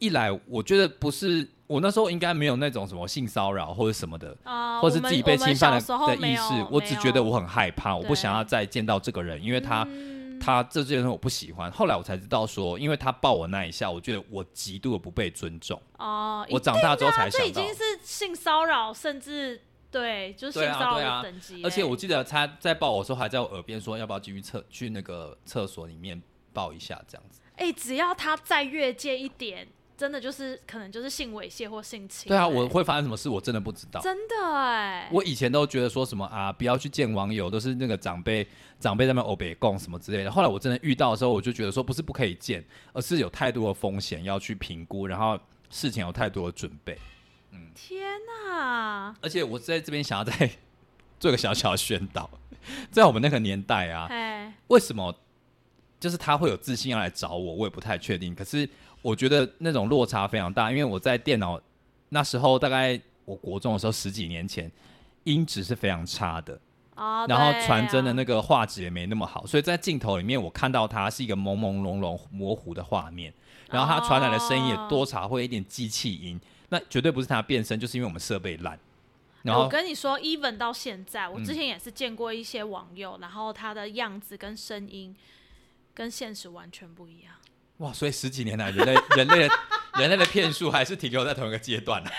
一来我觉得不是我那时候应该没有那种什么性骚扰或者什么的，啊，或是自己被侵犯的的意识，我只觉得我很害怕，我不想要再见到这个人，因为他、嗯他这件事我不喜欢。后来我才知道说，因为他抱我那一下，我觉得我极度的不被尊重。哦，我长大之后才这想到，已经是性骚扰，甚至对，就是性骚扰的等级欸。而且我记得他在抱我的时候，还在我耳边说要不要进去厕去那个厕所里面抱一下这样子。哎、只要他再越界一点，真的就是可能就是性猥亵或性侵。对啊，哎我会发生什么事我真的不知道。真的哎，我以前都觉得说什么啊，不要去见网友，都是那个长辈长辈在那边欧北共什么之类的。后来我真的遇到的时候，我就觉得说不是不可以见，而是有太多的风险要去评估，然后事情有太多的准备。嗯天哪！而且我在这边想要再做个小小的宣导，在我们那个年代啊，哎，为什么就是他会有自信要来找我，我也不太确定。可是我觉得那种落差非常大，因为我在电脑那时候大概我国中的时候十几年前，音质是非常差的。哦，然后传真的啊那个画质也没那么好，所以在镜头里面我看到它是一个朦朦胧胧、模糊的画面，然后它传来的声音也多少会有一点机器音，那绝对不是它变声，就是因为我们设备烂。然后我跟你说，even 到现在，我嗯之前也是见过一些网友，然后他的样子跟声音跟现实完全不一样。哇，所以十几年来人类人类的人类的骗术还是停留在同一个阶段呢、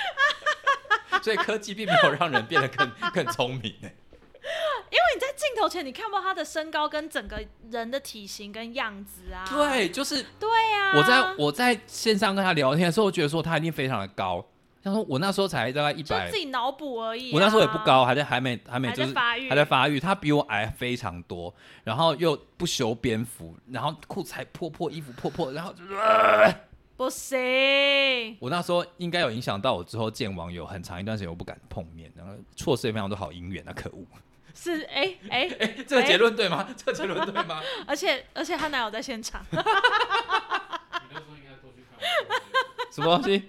所以科技并没有让人变得更更聪明呢、因为你在镜头前，你看不到他的身高跟整个人的体型跟样子啊。对，就是对啊，我在我在线上跟他聊天的时候，我觉得说他一定非常的高。他说我那时候才大概一百就自，己脑补而已、啊。我那时候也不，高，还在还没还没还就是在发育，还在发育，他比我矮非常多，然后又不修边幅，然后裤子还破破，衣服破破，然后就是、呃不行。我那时候应该有影响到我之后见网友很长一段时间我不敢碰面，然后错失了非常多好姻缘啊，可恶！是哎哎哎，这个结论对吗？这个结论对吗？而且而且他男友在现场，你那时候应该多去看，什么东西？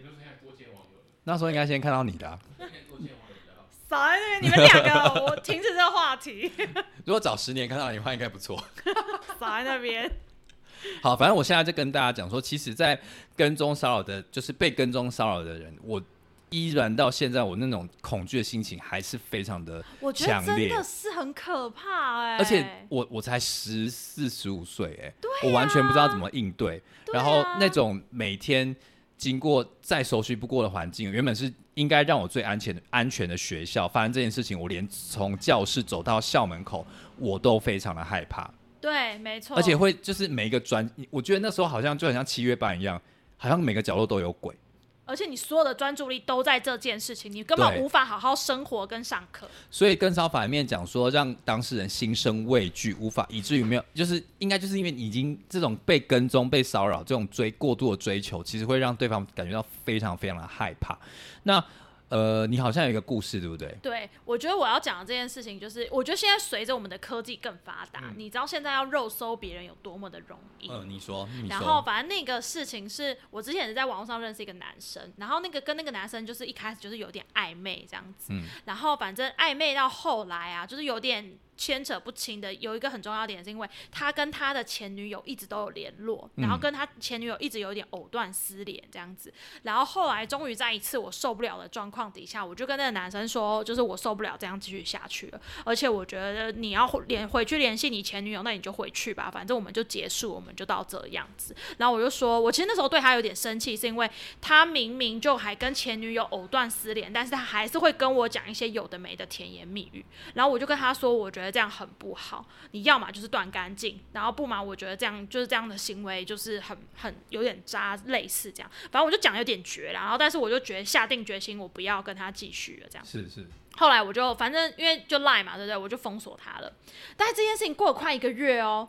那时候应该先看到你的、啊。应该多见网友比较好。少在那边，你们两个，我停止这个话题，如果早十年看到你的话，应该不错。少在那边。好，反正我现在就跟大家讲说，其实，在跟踪骚扰的，就是被跟踪骚扰的人，我依然到现在，我那种恐惧的心情还是非常的我觉得强烈真的是很可怕哎、而且我我才十四十五岁，哎，我完全不知道怎么应对。然后那种每天经过再熟悉不过的环境，原本是应该让我最安全的安全的学校，发生这件事情，我连从教室走到校门口，我都非常的害怕，对，没错，而且会就是每一个专，我觉得那时候好像就很像七月半一样，好像每个角落都有鬼。而且你所有的专注力都在这件事情，你根本无法好好生活跟上课。所以跟骚法里面讲说，让当事人心生畏惧，无法以至于没有，就是应该就是因为已经这种被跟踪、被骚扰这种追过度的追求，其实会让对方感觉到非常非常的害怕。那呃，你好像有一个故事，对不对？对，我觉得我要讲的这件事情，就是我觉得现在随着我们的科技更发达，嗯你知道现在要肉搜别人有多么的容易。嗯、你说，你然后，反正那个事情是我之前也是在网络上认识一个男生，然后那个跟那个男生就是一开始就是有点暧昧这样子，嗯然后反正暧昧到后来啊，就是有点牵扯不清的。有一个很重要的点是因为他跟他的前女友一直都有联络，然后嗯跟他前女友一直有一点藕断丝连这样子，然后后来终于在一次我受不了的状况底下，我就跟那个男生说，就是我受不了这样继续下去了，而且我觉得你要回联回去联系你前女友，那你就回去吧，反正我们就结束，我们就到这样子。然后我就说，我其实那时候对他有点生气，是因为他明明就还跟前女友藕断丝连，但是他还是会跟我讲一些有的没的甜言蜜语。然后我就跟他说，我觉得这样很不好，你要么就是断干净，然后不嘛，我觉得这样就是这样的行为就是很很有点渣，类似这样。反正我就讲有点绝啦，然后但是我就觉得下定决心，我不要跟他继续了这样。是是，后来我就反正因为就赖嘛，对不对？我就封锁他了。但是这件事情过了快一个月哦。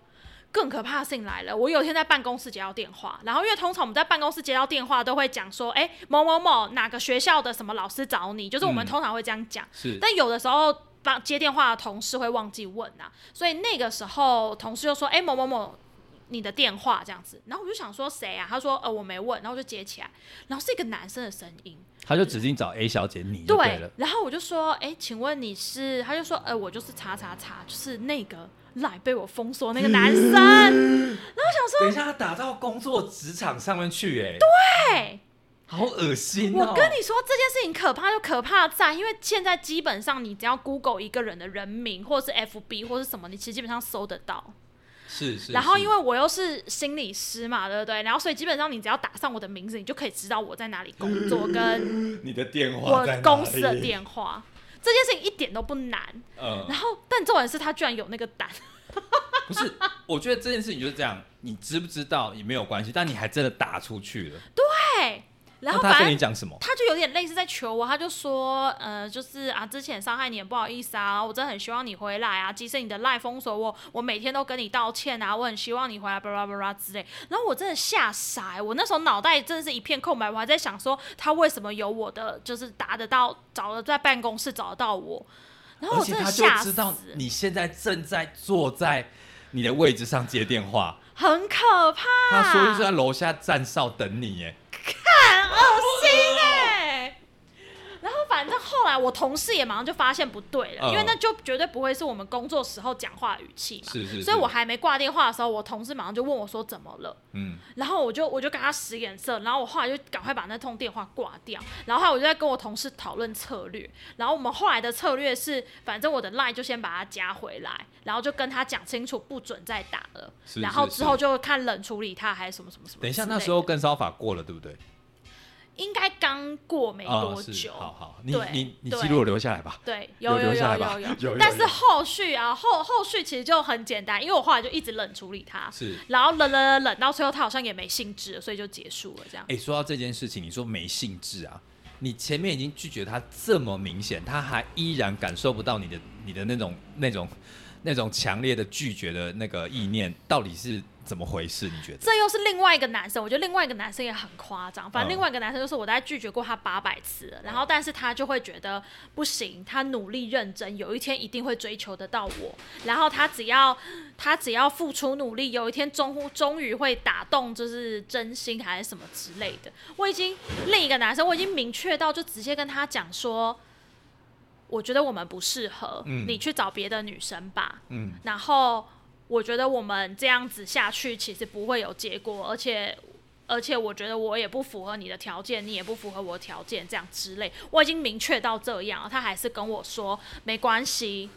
更可怕的事情来了，我有一天在办公室接到电话，然后因为通常我们在办公室接到电话都会讲说，哎、某某某哪个学校的什么老师找你，就是我们嗯通常会这样讲。是，但有的时候帮接电话的同事会忘记问啊，所以那个时候同事就说：“哎、某某某，你的电话这样子。”然后我就想说谁啊？他说：“呃，我没问。”然后我就接起来，然后是一个男生的声音。他就指定找 A 小姐你就对了。然后我就说：“哎、请问你是？”他就说：“呃，我就是查查查，就是那个赖被我封锁那个男生。然后想说等一下，他打到工作职场上面去，哎，对，好恶心哦！我跟你说这件事情可怕就可怕在，因为现在基本上你只要 Google 一个人的人名，或者是 FB 或是什么，你其实基本上搜得到。是是，然后因为我又是心理师嘛，对不对？然后所以基本上你只要打上我的名字，你就可以知道我在哪里工作，跟 你的电话我公司的，电话。这件事情一点都不难。嗯，然后，但重点是他居然有那个胆。不是，我觉得这件事情就是这样，你知不知道也没有关系，但你还真的打出去了。对，然后他跟你讲什么？他就有点类似在求我，他就说，呃，就是啊，之前伤害你，不好意思啊，我真的很希望你回来啊，即使你的赖封锁我，我每天都跟你道歉啊，我很希望你回来，巴拉巴拉之类。然后我真的吓傻、欸，我那时候脑袋真的是一片空白，我还在想说，他为什么有我的，就是打得到，找得在办公室找得到我，然后我真的而且他就吓死知道，你现在正在坐在你的位置上接电话，很可怕。他说就是在楼下站哨等你，哎，很来我同事也马上就发现不对了，嗯因为那就绝对不会是我们工作时候讲话的语气嘛。是是，所以我还没挂电话的时候，我同事马上就问我说怎么了，嗯，然后我就我就跟他使眼色，然后我后来就赶快把那通电话挂掉，然后后来我就在跟我同事讨论策略，然后我们后来的策略是，反正我的 line 就先把他加回来，然后就跟他讲清楚不准再打了，是然后之后就看冷处理他还是什么什么什么。等一下，那时候跟骚法过了，对不对？应该刚过没多久，好好，你你你记录留下来吧。对，有有有留下来吧有但是后续啊，后后续其实就很简单，因为我后来就一直冷处理他，是，然后冷冷冷冷到最后他好像也没兴致了，所以就结束了这样。哎、说到这件事情，你说没兴致啊？你前面已经拒绝他这么明显，他还依然感受不到你的你的那种那种那种强烈的拒绝的那个意念，到底是怎么回事？你觉得？这又是另外一个男生，我觉得另外一个男生也很夸张。反正嗯另外一个男生就是我大概拒绝过他八百次了，然后但是他就会觉得不行，他努力认真，有一天一定会追求得到我。然后他只要他只要付出努力，有一天终终于会打动，就是真心还是什么之类的。我已经另一个男生，我已经明确到就直接跟他讲说，我觉得我们不适合，嗯你去找别的女生吧。嗯，然后我觉得我们这样子下去其实不会有结果，而且而且我觉得我也不符合你的条件，你也不符合我的条件，这样之类，我已经明确到这样了，他还是跟我说没关系，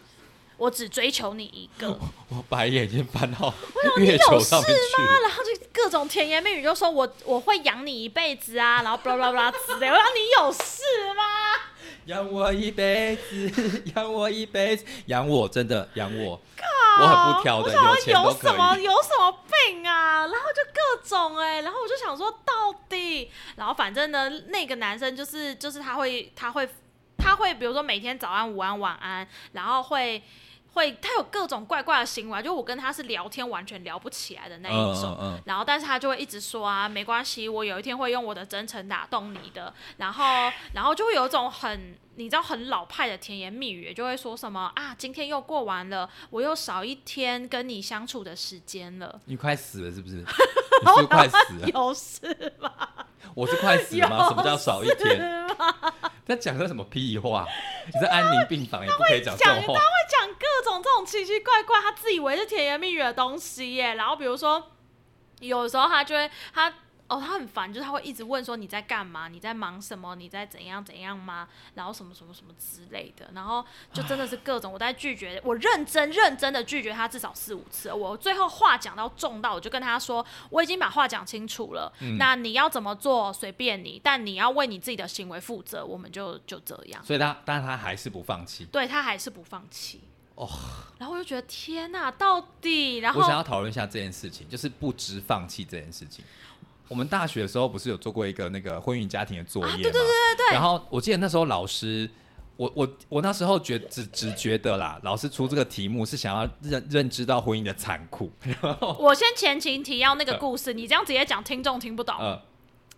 我只追求你一个。我白眼已经翻到你月球有事上面去了。然后就各种甜言蜜语，就说我我会养你一辈子啊，然后巴拉巴拉之类。我说你有事吗？养我一辈子，养我一辈子，养我真的养我，我很不挑的，有什么。有什么病啊？然后就各种哎、然后我就想说到底，然后反正呢，那个男生就是就是他会他会他会比如说每天早安午安晚安，然后会。会，他有各种怪怪的行为，就我跟他是聊天完全聊不起来的那一种。嗯嗯嗯然后，但是他就会一直说啊，没关系，我有一天会用我的真诚打动你的。然后，然后就会有一种很，你知道很老派的甜言蜜语，就会说什么啊，今天又过完了，我又少一天跟你相处的时间了。你快死了是不是？你是快死了？有事吗？我是快死了吗？有什么叫少一天？在讲个什么屁话？你在安宁病房也不可以讲这讲他会。讲各种这种奇奇怪怪，他自以为是甜言蜜语的东西耶。然后比如说，有时候他就会他。哦，他很烦，就是他会一直问说你在干嘛，你在忙什么，你在怎样怎样吗？然后什么什么什么之类的，然后就真的是各种我在拒绝，我认真认真的拒绝他至少四五次。我最后话讲到重到，我就跟他说，我已经把话讲清楚了，嗯那你要怎么做随便你，但你要为你自己的行为负责，我们就就这样。所以他，但是他还是不放弃。对他还是不放弃。哦，然后我就觉得天哪，到底，然后我想要讨论一下这件事情，就是不知放弃这件事情。我们大学的时候不是有做过一个那个婚姻家庭的作业吗？对对对对对然后我记得那时候老师，我我我那时候觉只只觉得啦，老师出这个题目是想要认认知到婚姻的残酷。然后我先前情提要那个故事，你这样直接讲，听众听不懂。呃，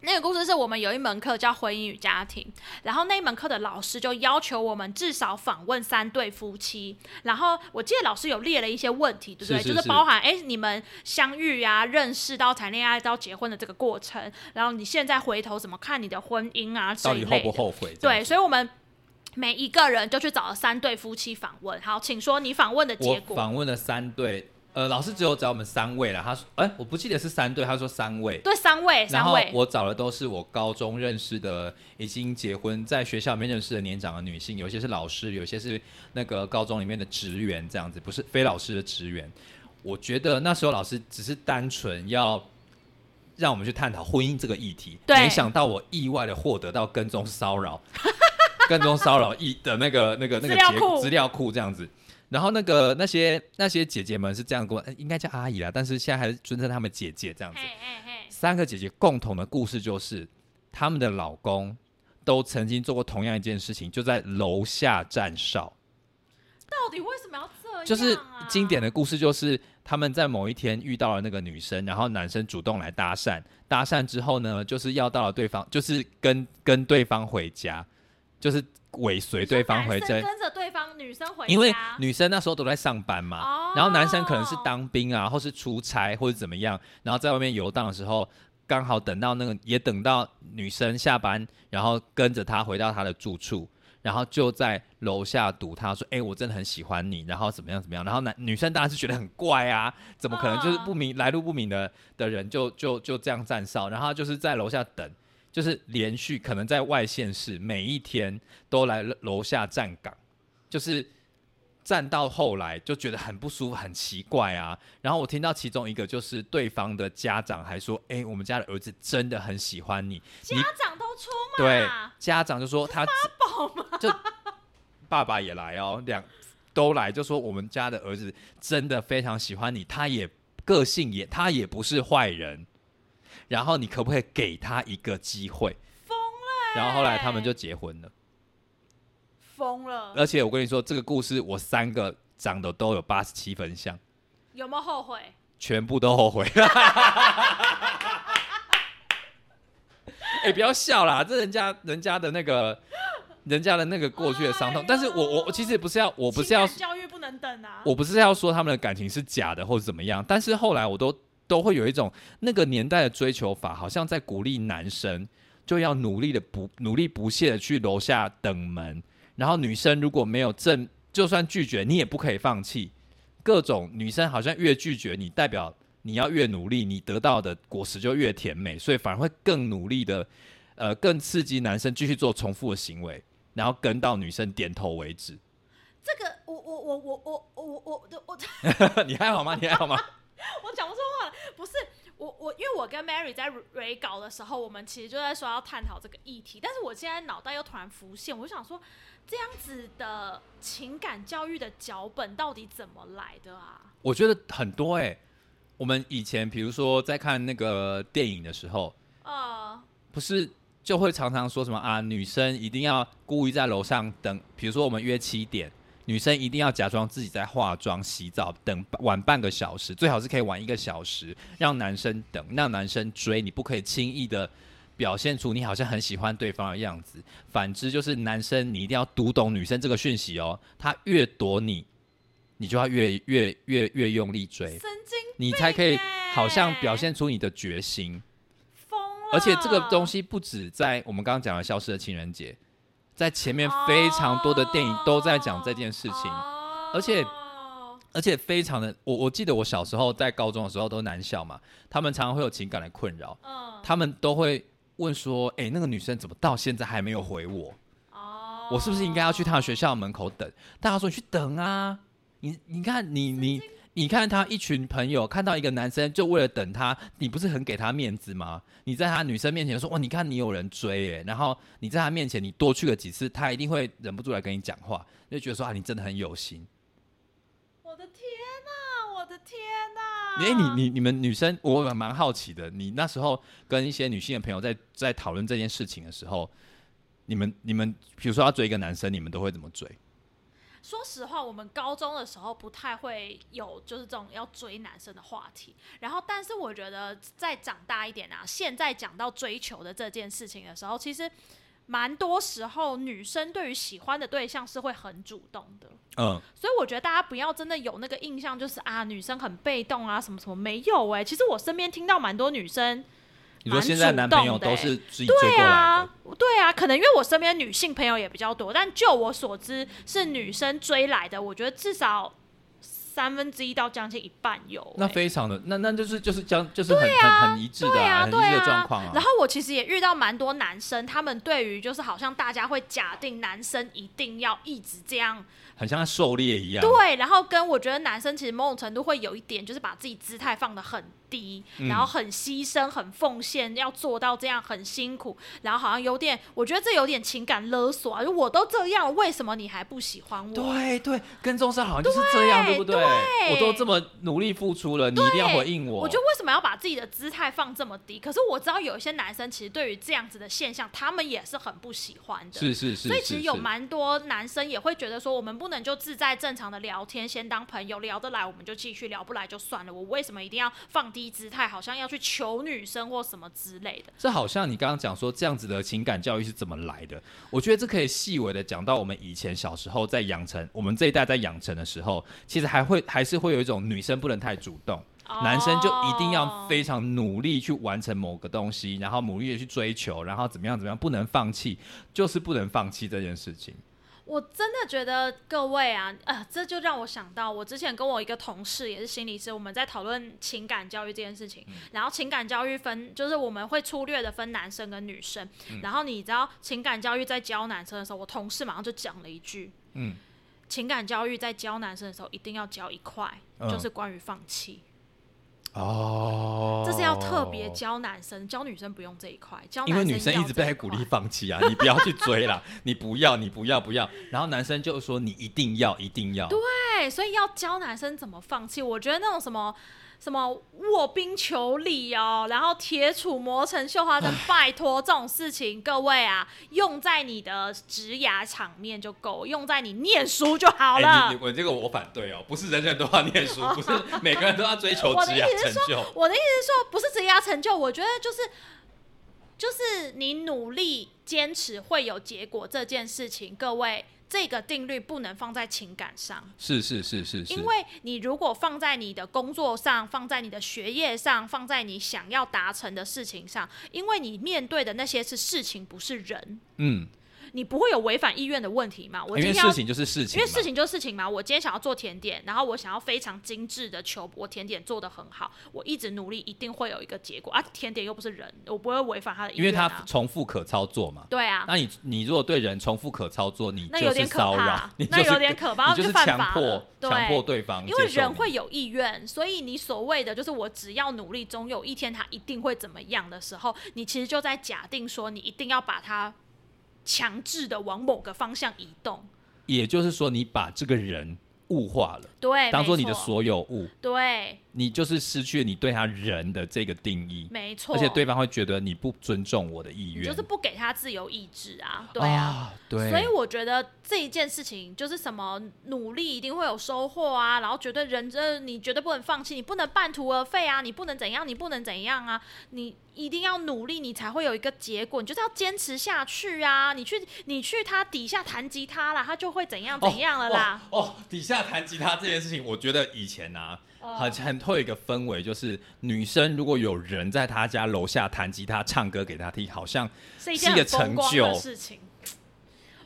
那个故事是我们有一门课叫婚姻与家庭，然后那一门课的老师就要求我们至少访问三对夫妻，然后我记得老师有列了一些问题，对不对？是是就是包含哎你们相遇啊、认识到谈恋爱到结婚的这个过程，然后你现在回头怎么看你的婚姻啊这到底后。不后悔？对，，所以我们每一个人就去找了三对夫妻访问。好，请说你访问的结果。访问了三对，呃，老师只有找我们三位了。他说，哎、我不记得是三对，他说三位。对，三位，然后三位。我找的都是我高中认识的，已经结婚，在学校里面认识的年长的女性，有些是老师，有些是那个高中里面的职员，这样子，不是非老师的职员。我觉得那时候老师只是单纯要让我们去探讨婚姻这个议题，对没想到我意外的获得到跟踪骚扰，跟踪骚扰一的那个那个那个结资料库这样子。然后那个那些那些姐姐们是这样跟我，呃应该叫阿姨啦，但是现在还是尊称她们姐姐这样子。三个姐姐共同的故事就是，她们的老公都曾经做过同样一件事情，就在楼下站哨。到底为什么要这样、啊？就是经典的故事，就是他们在某一天遇到了那个女生，然后男生主动来搭讪，搭讪之后呢，就是要到了对方，就是跟跟对方回家，就是尾随对方回家。跟着对方女生回家，因为女生那时候都在上班嘛，哦然后男生可能是当兵啊，或是出差或者怎么样，然后在外面游荡的时候，刚好等到那个也等到女生下班，然后跟着他回到他的住处，然后就在楼下堵他说：“哎、我真的很喜欢你。”然后怎么样怎么样，然后男女生当然是觉得很怪啊，怎么可能就是不明来路不明的的人就就就这样站哨，然后他就是在楼下等。就是连续可能在外县市每一天都来楼下站岗，就是站到后来就觉得很不舒服、很奇怪啊。然后我听到其中一个就是对方的家长还说：“哎、我们家的儿子真的很喜欢你。”家长都出马，对，家长就说他就爸爸也来哦，两都来，就说我们家的儿子真的非常喜欢你，他也个性也他也不是坏人，然后你可不可以给他一个机会？疯了欸、然后后来他们就结婚了，疯了，而且我跟你说，这个故事我三个长得都有八十七分像，有没有后悔？全部都后悔。哎、不要笑啦，这人家人家的那个人家的那个过去的伤痛，哎但是我我我其实不是要，我不是要教育不能等啊，我不是要说他们的感情是假的或者怎么样，但是后来我都都会有一种那个年代的追求法，好像在鼓励男生就要努力的不努力不懈的去楼下等门，然后女生如果没有正，就算拒绝你也不可以放弃，各种女生好像越拒绝你，代表你要越努力，你得到的果实就越甜美，所以反而会更努力的，呃，更刺激男生继续做重复的行为，然后跟到女生点头为止。这个我我我我我我我我我你还好吗？你还好吗？我讲不出话了，不是我我，因为我跟 Mary 在 re 稿的时候，我们其实就在说要探讨这个议题，但是我现在脑袋又突然浮现，我就想说，这样子的情感教育的脚本到底怎么来的啊？我觉得很多哎、我们以前比如说在看那个电影的时候，呃，不是就会常常说什么啊，女生一定要故意在楼上等，比如说我们约七点，女生一定要假装自己在化妆、洗澡，等晚半个小时，最好是可以晚一个小时，让男生等，让男生追，你不可以轻易的表现出你好像很喜欢对方的样子。反之，就是男生你一定要读懂女生这个讯息哦，他越躲你，你就要越越越越用力追，神经你才可以好像表现出你的决心。而且这个东西不止在我们刚刚讲的消失的情人节，在前面非常多的电影都在讲这件事情，哦。而且而且非常的，我我记得我小时候在高中的时候都男校嘛，他们常常会有情感的困扰，嗯，他们都会问说，哎、那个女生怎么到现在还没有回我？哦。我是不是应该要去她的学校门口等？大家说你去等啊，你你看你你你看他一群朋友看到一个男生就为了等他，你不是很给他面子吗？你在他女生面前说哇，你看你有人追耶，然后你在他面前你多去了几次，他一定会忍不住来跟你讲话，就觉得说啊，你真的很有心。我的天哪、我的天哪、哎、你你你们女生，我蛮好奇的，你那时候跟一些女性的朋友在在讨论这件事情的时候，你们你们比如说要追一个男生，你们都会怎么追？说实话，我们高中的时候不太会有就是这种要追男生的话题。然后，但是我觉得再长大一点啊，现在讲到追求的这件事情的时候，其实蛮多时候女生对于喜欢的对象是会很主动的。嗯，所以我觉得大家不要真的有那个印象，就是啊女生很被动啊什么什么，没有哎、其实我身边听到蛮多女生你说现在男朋友都是自己追对过来的，啊，对啊，可能因为我身边女性朋友也比较多，但就我所知是女生追来的，我觉得至少三分之一到将近一半有、那欸非常的，那那就是就是将就是很、很很一致的对啊，很一对致的状啊况啊。然后我其实也遇到蛮多男生，他们对于就是好像大家会假定男生一定要一直这样很像在狩猎一样。对，然后跟我觉得男生其实某种程度会有一点，就是把自己姿态放得很然后很牺牲、很奉献，要做到这样很辛苦，然后好像有点，我觉得这有点情感勒索啊！就我都这样，为什么你还不喜欢我？对对，跟踪生好像就是这样，对不对？对我都这么努力付出了，你一定要回应我。我觉得为什么要把自己的姿态放这么低？可是我知道有一些男生其实对于这样子的现象，他们也是很不喜欢的。是是是，所以其实有蛮多男生也会觉得说，我们不能就自在正常的聊天，先当朋友，聊得来我们就继续聊，不来就算了。我为什么一定要放低姿态，好像要去求女生或什么之类的？这好像你刚刚讲说这样子的情感教育是怎么来的？我觉得这可以细微的讲到我们以前小时候在养成，我们这一代在养成的时候，其实还会还是会有一种女生不能太主动，男生就一定要哦非常努力去完成某个东西，然后努力的去追求，然后怎么样怎么样，不能放弃，就是不能放弃这件事情。我真的觉得各位啊，呃，这就让我想到，我之前跟我一个同事也是心理师，我们在讨论情感教育这件事情。然后情感教育分，就是我们会粗略的分男生跟女生。然后你知道情感教育在教男生的时候，我同事马上就讲了一句，嗯，情感教育在教男生的时候，一定要教一块，嗯就是关于放弃。哦这是要特别教男生，教女生不用这一块。教因为女生一直被鼓励放弃啊，你不要去追啦，你不要，你不要，不要。然后男生就说你一定要，一定要。对，所以要教男生怎么放弃。我觉得那种什么什么卧冰求鲤哦，然后铁杵磨成绣花针，拜托这种事情，各位啊，用在你的职涯场面就够，用在你念书就好哎、了。我这个我反对哦，不是人人都要念书，不是每个人都要追求职业意思是成就。我的意思是说，不是职业成就，我觉得就是就是你努力坚持会有结果这件事情，各位。这个定律不能放在情感上，是是是是是，因为你如果放在你的工作上，放在你的学业上，放在你想要达成的事情上，因为你面对的那些是事情，不是人。嗯，你不会有违反意愿的问题嘛？我因今天要为事情就是事情，因为事情就是事情嘛，我今天想要做甜点，然后我想要非常精致的求我甜点做的很好，我一直努力，一定会有一个结果啊。甜点又不是人，我不会违反他的意愿因为它愿啊。重复可操作嘛。对啊，那你你如果对人重复可操作，你就是那有点可骚扰那有点可怕，你就是 强迫强迫对方因，为人会有意愿，所以你所谓的就是我只要努力，总有一天他一定会怎么样的时候，你其实就在假定说你一定要把他强制的往某个方向移动。也就是说，你把这个人物化了，对，当做你的所有物，对，你就是失去了你对他人的这个定义，没错，而且对方会觉得你不尊重我的意愿，就是不给他自由意志啊，对啊。啊，对，所以我觉得这一件事情就是什么努力一定会有收获啊，然后绝对人这你绝对不能放弃，你不能半途而废啊，你不能怎样，你不能怎样啊，你一定要努力，你才会有一个结果，你就是要坚持下去啊！你去你去他底下弹吉他啦，他就会怎样怎样了啦。哦。哦，底下弹吉他这件事情，我觉得以前啊，哦很很会有一个氛围，就是女生如果有人在她家楼下弹吉他、唱歌给她听，好像是一个成就的事情。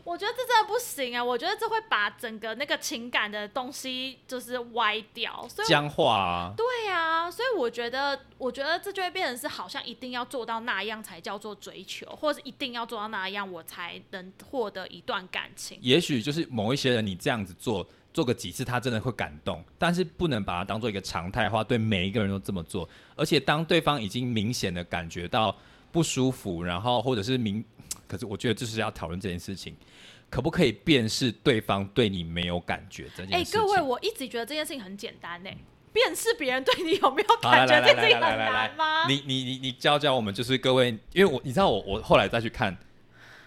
我觉得这真的不行啊！我觉得这会把整个那个情感的东西就是歪掉，所以僵化啊。对啊，所以我觉得，我觉得这就会变成是好像一定要做到那样才叫做追求，或者是一定要做到那样我才能获得一段感情。也许就是某一些人，你这样子做做个几次，他真的会感动，但是不能把它当做一个常态化，对每一个人都这么做。而且当对方已经明显的感觉到不舒服，然后或者是明，可是我觉得就是要讨论这件事情，可不可以辨识对方对你没有感觉这件哎、事情？各位，我一直觉得这件事情很简单呢、辨识别人对你有没有感觉，这件事情很难吗？你你你你教教我们，就是各位，因为我你知道我我后来再去看。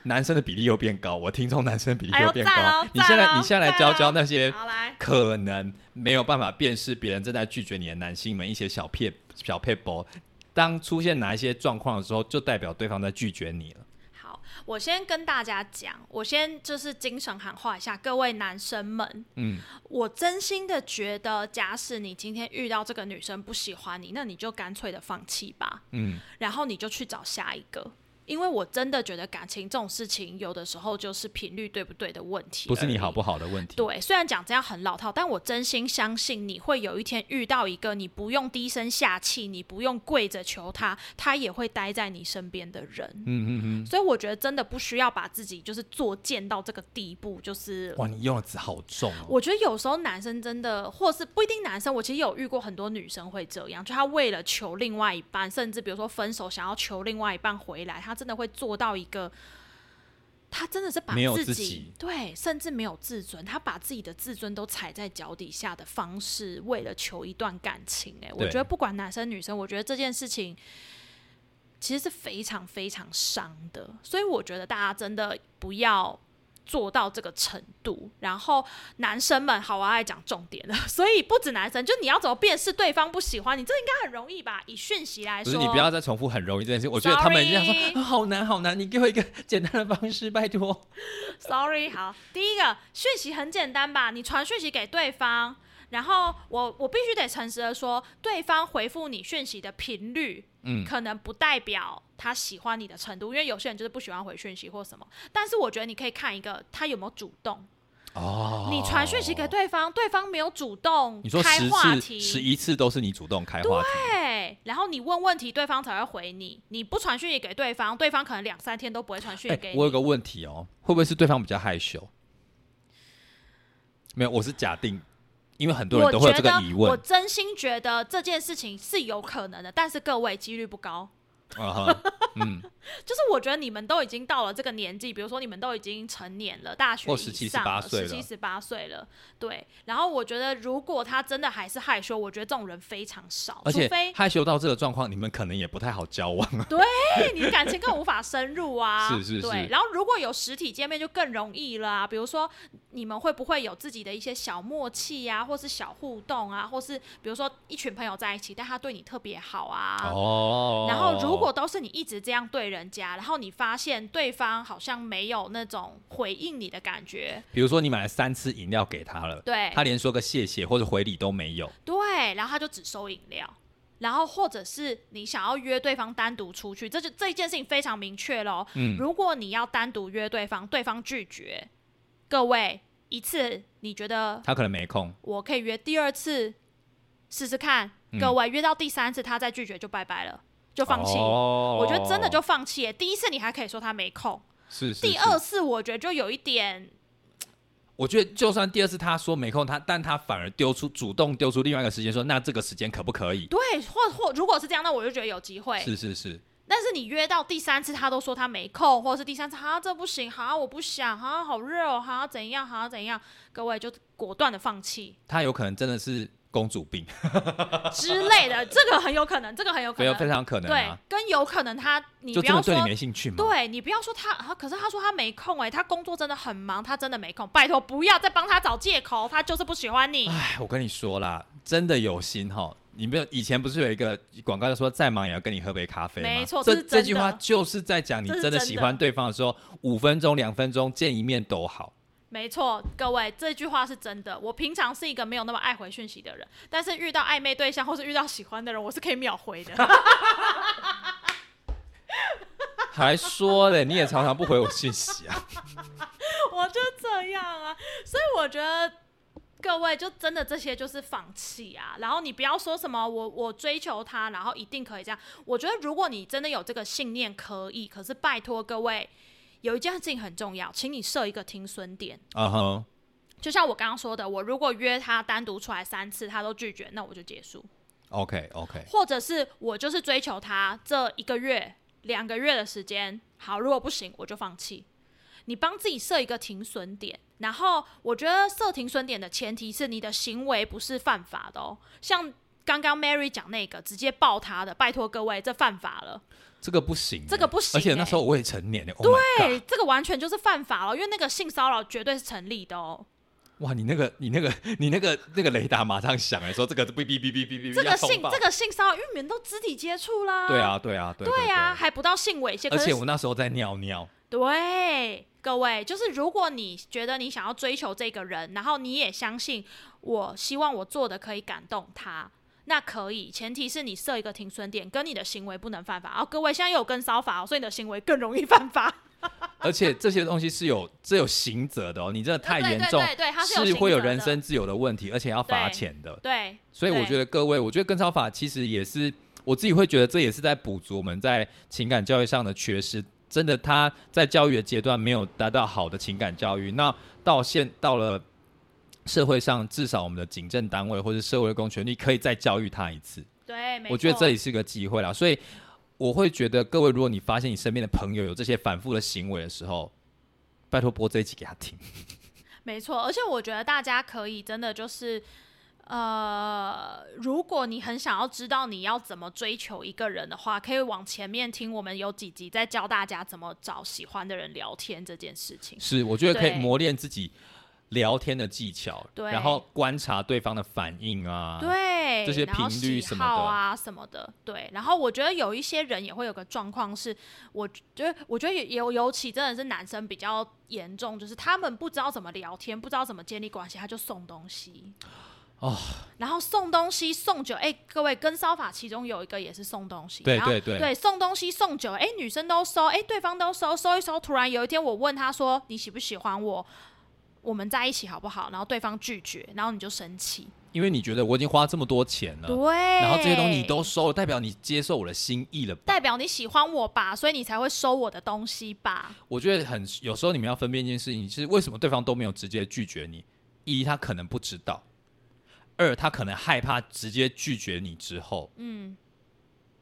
男生的比例又变高，我听众男生的比例又变高。你现在你现在来教教那些，可能没有办法辨识别人正在拒绝你的男性们一些小撇小撇步，当出现哪一些状况的时候，就代表对方在拒绝你了。好，我先跟大家讲，我先就是精神喊话一下各位男生们，嗯，我真心的觉得，假使你今天遇到这个女生不喜欢你，那你就干脆的放弃吧，嗯，然后你就去找下一个。因为我真的觉得感情这种事情，有的时候就是频率对不对的问题，不是你好不。好的问题。对，虽然讲这样很老套，但我真心相信你会有一天遇到一个你不用低声下气，你不用跪着求他，他也会待在你身边的人。嗯嗯嗯，所以我觉得真的不需要把自己就是作贱到这个地步，就是哇，你用的词好重哦。我觉得有时候男生真的，或是不一定男生，我其实有遇过很多女生会这样，就她为了求另外一半，甚至比如说分手想要求另外一半回来，她真的会做到一个，他真的是把自己对，甚至没有自尊，他把自己的自尊都踩在脚底下的方式，为了求一段感情、哎，我觉得不管男生女生，我觉得这件事情。其实是非常非常伤的，所以我觉得大家真的不要做到这个程度。然后男生们，好，我要来讲重点了。所以不止男生，就你要怎么辨识对方不喜欢你，这应该很容易吧？以讯息来说，不是你不要再重复很容易这件事，我觉得他们已经说、啊好难好难，你给我一个简单的方式，拜托。Sorry，好，第一个讯息很简单吧？你传讯息给对方，然后我我必须得诚实的说，对方回复你讯息的频率，嗯可能不代表他喜欢你的程度，因为有些人就是不喜欢回讯息或什么。但是我觉得你可以看一个他有没有主动。哦，你传讯息给对方，对方没有主动你说开十次话题，十一次都是你主动开话题，对，然后你问问题，对方才会回你。你不传讯息给对方，对方可能两三天都不会传讯息哎、给你。我有个问题哦，会不会是对方比较害羞？没有，我是假定，因为很多人我都会有觉得这个疑，问我。真心觉得这件事情是有可能的，但是各位几率不高。嗯 就是我觉得你们都已经到了这个年纪，比如说你们都已经成年了，大学或以17上了，18岁了十七十八岁了，对。然后我觉得，如果他真的还是害羞，我觉得这种人非常少，而且除非害羞到这个状况，你们可能也不太好交往啊。对 你感情更无法深入啊。是是是对。然后如果有实体见面，就更容易了啊。比如说，你们会不会有自己的一些小默契啊，或是小互动啊，或是比如说一群朋友在一起，但他对你特别好啊。哦，然后，如果都是你一直这样对人家，然后你发现对方好像没有那种回应你的感觉，比如说你买了三次饮料给他了，对。他连说个谢谢或者回礼都没有，对，然后他就只收饮料，然后或者是你想要约对方单独出去，这就这一件事情非常明确喽。嗯，如果你要单独约对方，对方拒绝，各位一次你觉得他可能没空，我可以约第二次试试看，嗯。各位约到第三次他再拒绝就拜拜了，就放弃。哦我觉得真的就放弃耶。第一次你还可以说他没空，是是是第二次我觉得就有一点我觉得就算第二次他说没空，他但他反而丢出主动丢出另外一个时间说，那这个时间可不可以？对，或或如果是这样，那我就觉得有机会。是是是，但是你约到第三次，他都说他没空，或者是第三次，哈这不行，哈我不想，哈好热哦，哈怎样，哈怎样，各位就果断的放弃他有可能真的是公主病，之类的，这个很有可能，这个很有可能，非常非常可能对啊，，跟有可能他你不要对你。没兴趣嘛？对你不要说他啊，可是他说他没空哎、他工作真的很忙，他真的没空。拜托不要再帮他找借口，他就是不喜欢你。哎，我跟你说啦，真的有心哈。你没有以前不是有一个广告说再忙也要跟你喝杯咖啡吗？没错这这句话就是在讲你真的喜欢对方的时候，五分钟、两分钟见一面都好。没错，各位，这句话是真的。我平常是一个没有那么爱回讯息的人，但是遇到暧昧对象或是遇到喜欢的人，我是可以秒回的。还说嘞，你也常常不回我讯息啊。我就这样啊，所以我觉得各位就真的这些就是放弃啊。然后你不要说什么我我追求他，然后一定可以这样。我觉得如果你真的有这个信念，可以。可是拜托各位，有一件事情很重要，请你设一个停损点。啊哈，就像我刚刚说的，我如果约他单独出来三次，他都拒绝，那我就结束。OK OK，或者是我就是追求他这一个月、两个月的时间，好，如果不行，我就放弃。你帮自己设一个停损点，然后我觉得设停损点的前提是你的行为不是犯法的哦。像刚刚 Mary 讲那个直接抱他的，拜托各位，这犯法了。这个不行欸，这个不行而且那欸时候我未成年的，Oh my 对这个完全就是犯法了，因为那个性骚扰绝对是成立的哦。哇，你那个你那个你那个那个雷达马上响哎，说这个哔哔哔哔哔哔，这个性这个性骚扰，因为你们都肢体接触啦。对啊对啊对对啊，对。还不到性猥亵，而且我那时候在尿尿，对，各位，就是如果你觉得你想要追求这个人，然后你也相信我希望我做的可以感动他，那可以，前提是你设一个停损点，跟你的行为不能犯法。哦各位现在又有跟骚法、哦，所以你的行为更容易犯法。而且这些东西是有这有刑责的哦，你真的太严重对对对对它是会有人身自由的问题，而且要罚钱的。对，所以我觉得各位，我觉得跟骚法其实也是我自己会觉得这也是在补足我们在情感教育上的缺失。真的，他在教育的阶段没有达到好的情感教育，那到现到了社会上，至少我们的警政单位或者社会公权力可以再教育他一次。对，我觉得这里是个机会啦，所以我会觉得各位，如果你发现你身边的朋友有这些反复的行为的时候，拜托播这一集给他听。没错，而且我觉得大家可以真的就是，呃，如果你很想要知道你要怎么追求一个人的话，可以往前面听，我们有几集在教大家怎么找喜欢的人聊天这件事情。是，我觉得可以磨练自己聊天的技巧，对。然后观察对方的反应啊，对，这些频率什么的。好啊什么的，对。然后我觉得有一些人也会有个状况是，我觉得我觉得有尤其真的是男生比较严重，就是他们不知道怎么聊天，不知道怎么建立关系，他就送东西。哦，然后送东西送酒，哎，各位跟骚法其中有一个也是送东西，对对对。对，送东西送酒，哎，女生都收，哎，对方都收，收一收，突然有一天我问他说你喜不喜欢我，我们在一起好不好？然后对方拒绝，然后你就生气，因为你觉得我已经花这么多钱了，对，然后这些东西你都收了，代表你接受我的心意了吧？代表你喜欢我吧，所以你才会收我的东西吧？我觉得很有时候你们要分辨一件事情，是为什么对方都没有直接拒绝你？一，他可能不知道；二，他可能害怕直接拒绝你之后，嗯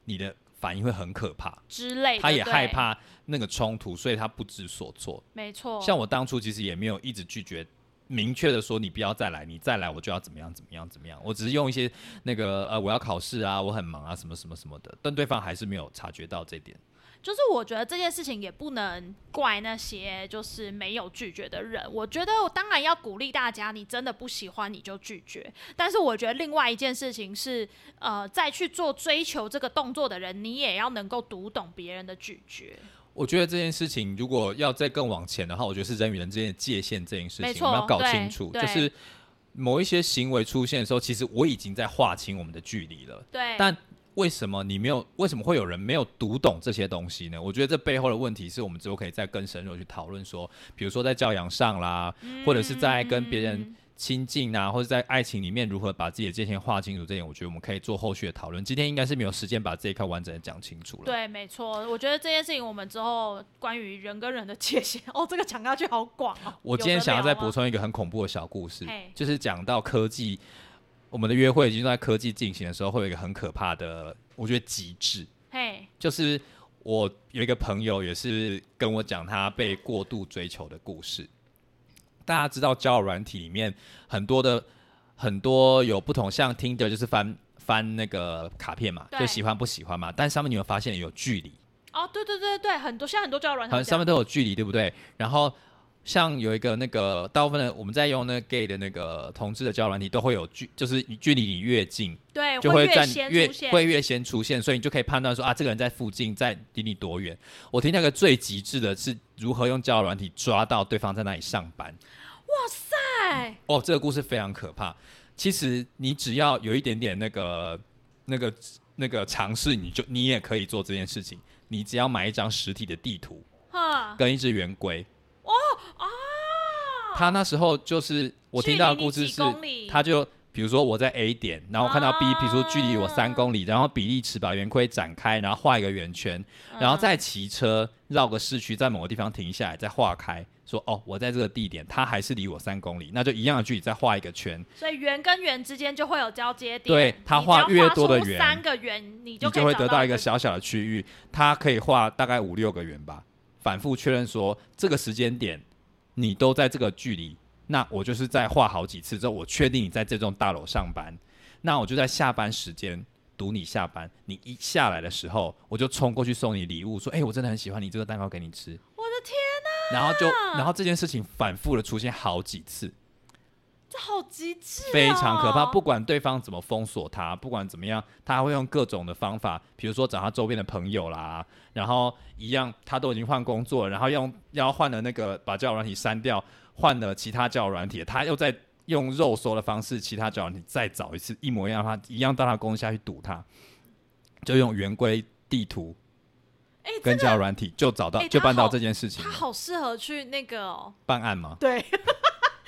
你的反应会很可怕，之类的，他也害，怕那个冲突，所以他不知所措。没错，像我当初其实也没有一直拒绝，明确的说你不要再来，你再来我就要怎么样怎么样怎么样。我只是用一些那个呃我要考试啊，我很忙啊什么什么什么的，但对方还是没有察觉到这点。就是我觉得这件事情也不能怪那些就是没有拒绝的人。我觉得我当然要鼓励大家，你真的不喜欢你就拒绝。但是我觉得另外一件事情是，呃，再去做追求这个动作的人，你也要能够读懂别人的拒绝。我觉得这件事情如果要再更往前的话，我觉得是人与人之间的界限这件事情，我们要搞清楚，就是某一些行为出现的时候，其实我已经在划清我们的距离了。对，但为什么你没有？为什么会有人没有读懂这些东西呢？我觉得这背后的问题是我们之后可以再更深入去讨论说，比如说在教养上啦，或者是在跟别人嗯亲近啊，或者在爱情里面如何把自己的界限划清楚，这点我觉得我们可以做后续的讨论。今天应该是没有时间把这一块完整的讲清楚了。对，没错，我觉得这件事情我们之后关于人跟人的界限，哦，这个讲下去好广哦。我今天想要再补充，一个很恐怖的小故事，就是讲到科技，我们的约会已经在科技进行的时候，会有一个很可怕的，我觉得极致，嘿，就是我有一个朋友也是跟我讲他被过度追求的故事。大家知道交友软体里面很多的很多有不同，像 Tinder 就是翻翻那个卡片嘛，就喜欢不喜欢嘛，但上面你有发现有距离，哦，对对对对，很多现在很多交友软体上面都有距离，对不对？然后像有一个那个大部分的我们在用那个 gay 的那个同志的交友软体都会有距，就是距离你越近，对就会越在越先出现，会越先出现，所以你就可以判断说啊，这个人在附近，在离你多远。我听那个最极致的是如何用交友软体抓到对方在那里上班。哇塞，哦，这个故事非常可怕。其实你只要有一点点那个、那个、那个尝试，你就你也可以做这件事情。你只要买一张实体的地图哈，跟一只圆规。哦啊，他那时候就是我听到的故事是他就比如说我在 A 点，然后看到 B，、啊比如说距离我三公里，然后比例尺把圆规展开，然后画一个圆圈，然后再骑车绕个市区，在某个地方停下来，再画开，说哦，我在这个地点，它还是离我三公里，那就一样的距离，再画一个圈，所以圆跟圆之间就会有交接点。对它你只要画越多的圆三个圆你就你就会得到一个小小的区域，它可以画大概五六个圆吧，反复确认说这个时间点你都在这个距离，那我就是在画好几次之后，我确定你在这栋大楼上班，那我就在下班时间堵你下班，你一下来的时候，我就冲过去送你礼物，说，哎、我真的很喜欢你这个蛋糕给你吃，我的天然后就然后这件事情反复的出现好几次，这好极致、哦，非常可怕。不管对方怎么封锁他，不管怎么样，他会用各种的方法，比如说找他周边的朋友啦，然后一样，他都已经换工作了，然后用要换了那个把交友软体删掉，换了其他交友软体，他又在用肉搜的方式，其他交友软体再找一次一模一样的话，一样到他公司下去堵他，就用圆规地图哎、跟交友软体就找到哎就办到这件事情，他好适合去那个哦，办案吗？对。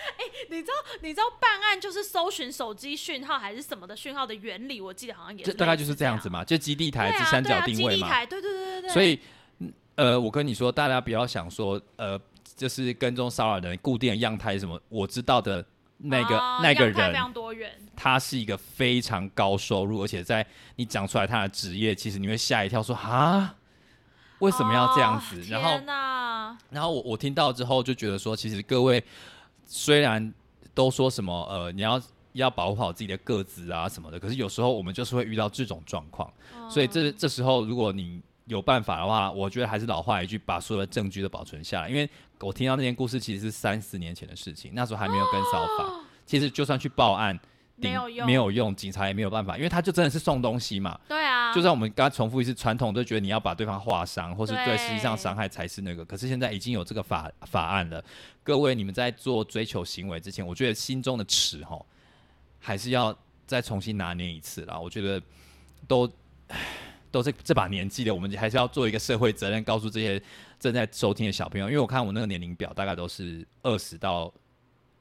哎、你知道你知道办案就是搜寻手机讯号还是什么的讯号的原理？我记得好像也是大概就是这这样子嘛，就基地台三角定位嘛，基地台，对对对对对。所以，嗯呃，我跟你说，大家不要想说，呃，就是跟踪骚扰的人固定的样态什么。我知道的那个、啊那个人非，常多元，他是一个非常高收入，而且在你讲出来他的职业，其实你会吓一跳说，啊，为什么要这样子？哦然后然后我我听到之后就觉得说，其实各位虽然都说什么，呃，你要。要保护好自己的个子啊什么的，可是有时候我们就是会遇到这种状况，所以这这时候，如果你有办法的话，我觉得还是老话一句，把所有的证据都保存下来。因为我听到那件故事其实是三四年前的事情，那时候还没有跟骚法。其实就算去报案，顶没有用没有用，警察也没有办法，因为他就真的是送东西嘛。对啊，就算我们刚刚重复一次，传统都觉得你要把对方划伤，或是对对实际上伤害才是那个。可是现在已经有这个法法案了，各位你们在做追求行为之前，我觉得心中的尺吼，还是要再重新拿捏一次啦。我觉得都都是这把年纪了，我们还是要做一个社会责任，告诉这些正在收听的小朋友，因为我看我那个年龄表大概都是二十到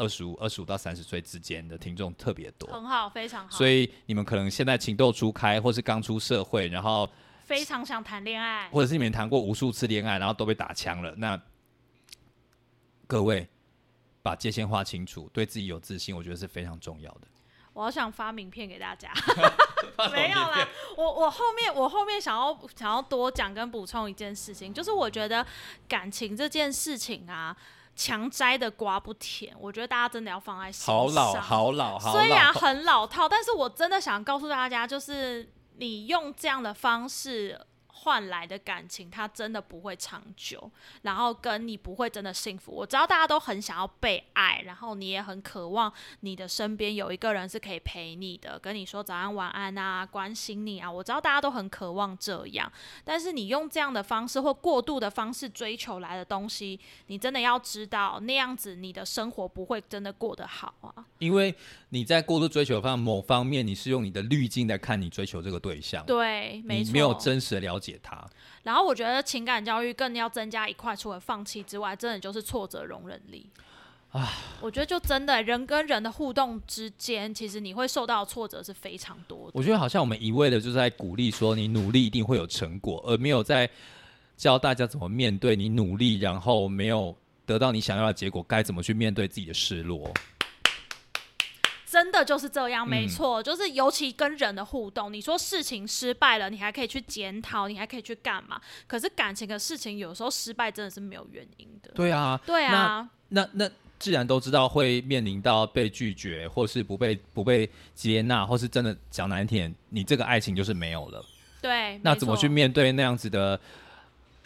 二十五、二十五到三十岁之间的听众特别多。很好，非常好，所以你们可能现在情窦初开，或是刚出社会，然后非常想谈恋爱。或者是你们谈过无数次恋爱，然后都被打枪了。那各位把界限划清楚，对自己有自信，我觉得是非常重要的。我好想发名片给大家，没有啦。我我后面我后面想要想要多讲跟补充一件事情，就是我觉得感情这件事情啊，强摘的瓜不甜，我觉得大家真的要放在心上。好老，好老，好虽然。很老套，但是我真的想告诉大家，就是你用这样的方式换来的感情，它真的不会长久，然后跟你不会真的幸福。我知道大家都很想要被爱，然后你也很渴望你的身边有一个人是可以陪你的，跟你说早安晚安啊，关心你啊。我知道大家都很渴望这样，但是你用这样的方式或过度的方式追求来的东西，你真的要知道，那样子你的生活不会真的过得好啊。因为你在过度追求方某方面，你是用你的滤镜在看你追求这个对象，对，没错，你没有真实的了解他。然后我觉得情感教育更要增加一块，除了放弃之外，真的就是挫折容忍力。啊，我觉得就真的人跟人的互动之间，其实你会受到挫折是非常多的。我觉得好像我们一味的就是在鼓励说你努力一定会有成果，而没有在教大家怎么面对你努力，然后没有得到你想要的结果，该怎么去面对自己的失落。真的就是这样，没错，就是尤其跟人的互动，你说事情失败了，你还可以去检讨，你还可以去干嘛？可是感情的事情，有时候失败真的是没有原因的。对啊，对啊，那那既然都知道会面临到被拒绝，或是不被不被接纳，或是真的讲难听，你这个爱情就是没有了。对，那怎么去面对那样子的，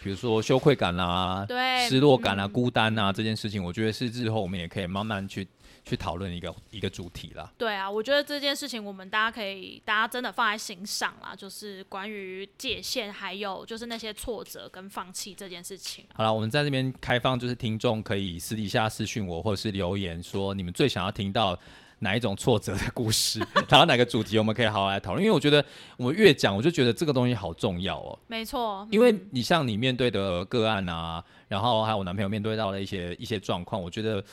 比如说羞愧感啦，对，失落感啊，孤单啊这件事情，我觉得是日后我们也可以慢慢去。去讨论一个一个主题啦。对啊，我觉得这件事情我们大家可以，大家真的放在心上啦，就是关于界限，还有就是那些挫折跟放弃这件事情。好了，我们在这边开放，就是听众可以私底下私讯我，或者是留言说你们最想要听到哪一种挫折的故事，然后哪个主题我们可以好好来讨论。因为我觉得我们越讲，我就觉得这个东西好重要哦。没错，因为你像你面对的个案啊，然后还有我男朋友面对到的一些一些状况，我觉得。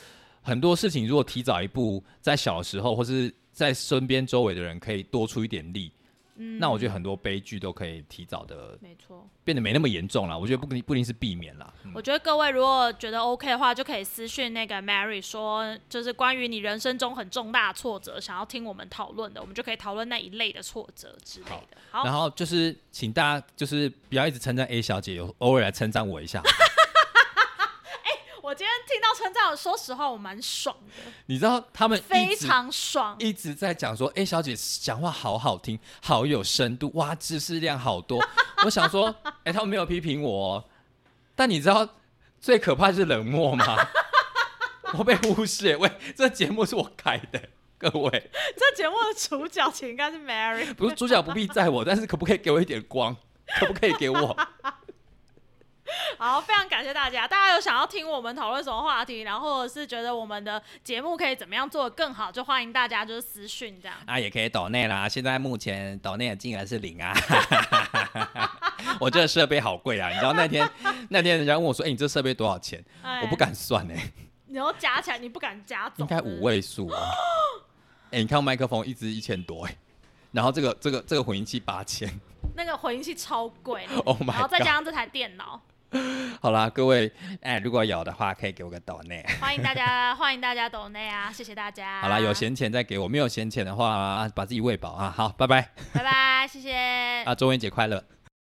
很多事情如果提早一步，在小时候或是在身边周围的人可以多出一点力，嗯，那我觉得很多悲剧都可以提早的，没错，变得没那么严重了。我觉得不不一定是避免了。我觉得各位如果觉得 OK 的话，就可以私讯那个 Mary 说，就是关于你人生中很重大挫折，想要听我们讨论的，我们就可以讨论那一类的挫折之类的。好，然后就是请大家就是不要一直称赞 A 小姐，有偶尔来称赞我一下。听到称赞，说实话，我蛮爽的。你知道他们非常爽，一直在讲说：“哎，小姐讲话好好听，好有深度，哇，知识量好多。”我想说：“ 哎，他们没有批评我，但你知道最可怕是冷漠吗？我被忽视。喂，这节目是我开的，各位，这节目的主角应该是 Mary，不是主角不必在我，但是可不可以给我一点光？可不可以给我？” 好，非常感谢大家。大家有想要听我们讨论什么话题，然后或者是觉得我们的节目可以怎么样做的更好，就欢迎大家就是私讯这样。啊，也可以抖内啦。现在目前抖内的金额是零啊。我这个设备好贵啊，你知道那天那天人家问我说：“哎，你这设备多少钱？”我不敢算哎。你要加起来，你不敢加应该五位数啊。哎，你看麦克风一支一千多哎，然后这个这个这个混音器八千，那个混音器超贵。Oh！然后再加上这台电脑。好啦，各位，哎，如果有的话，可以给我个抖内。欢迎大家，欢迎大家抖内啊！谢谢大家。好啦，有闲钱再给我，没有闲钱的话，把自己喂饱啊！好，拜拜，拜拜，谢谢。啊，中元节快乐。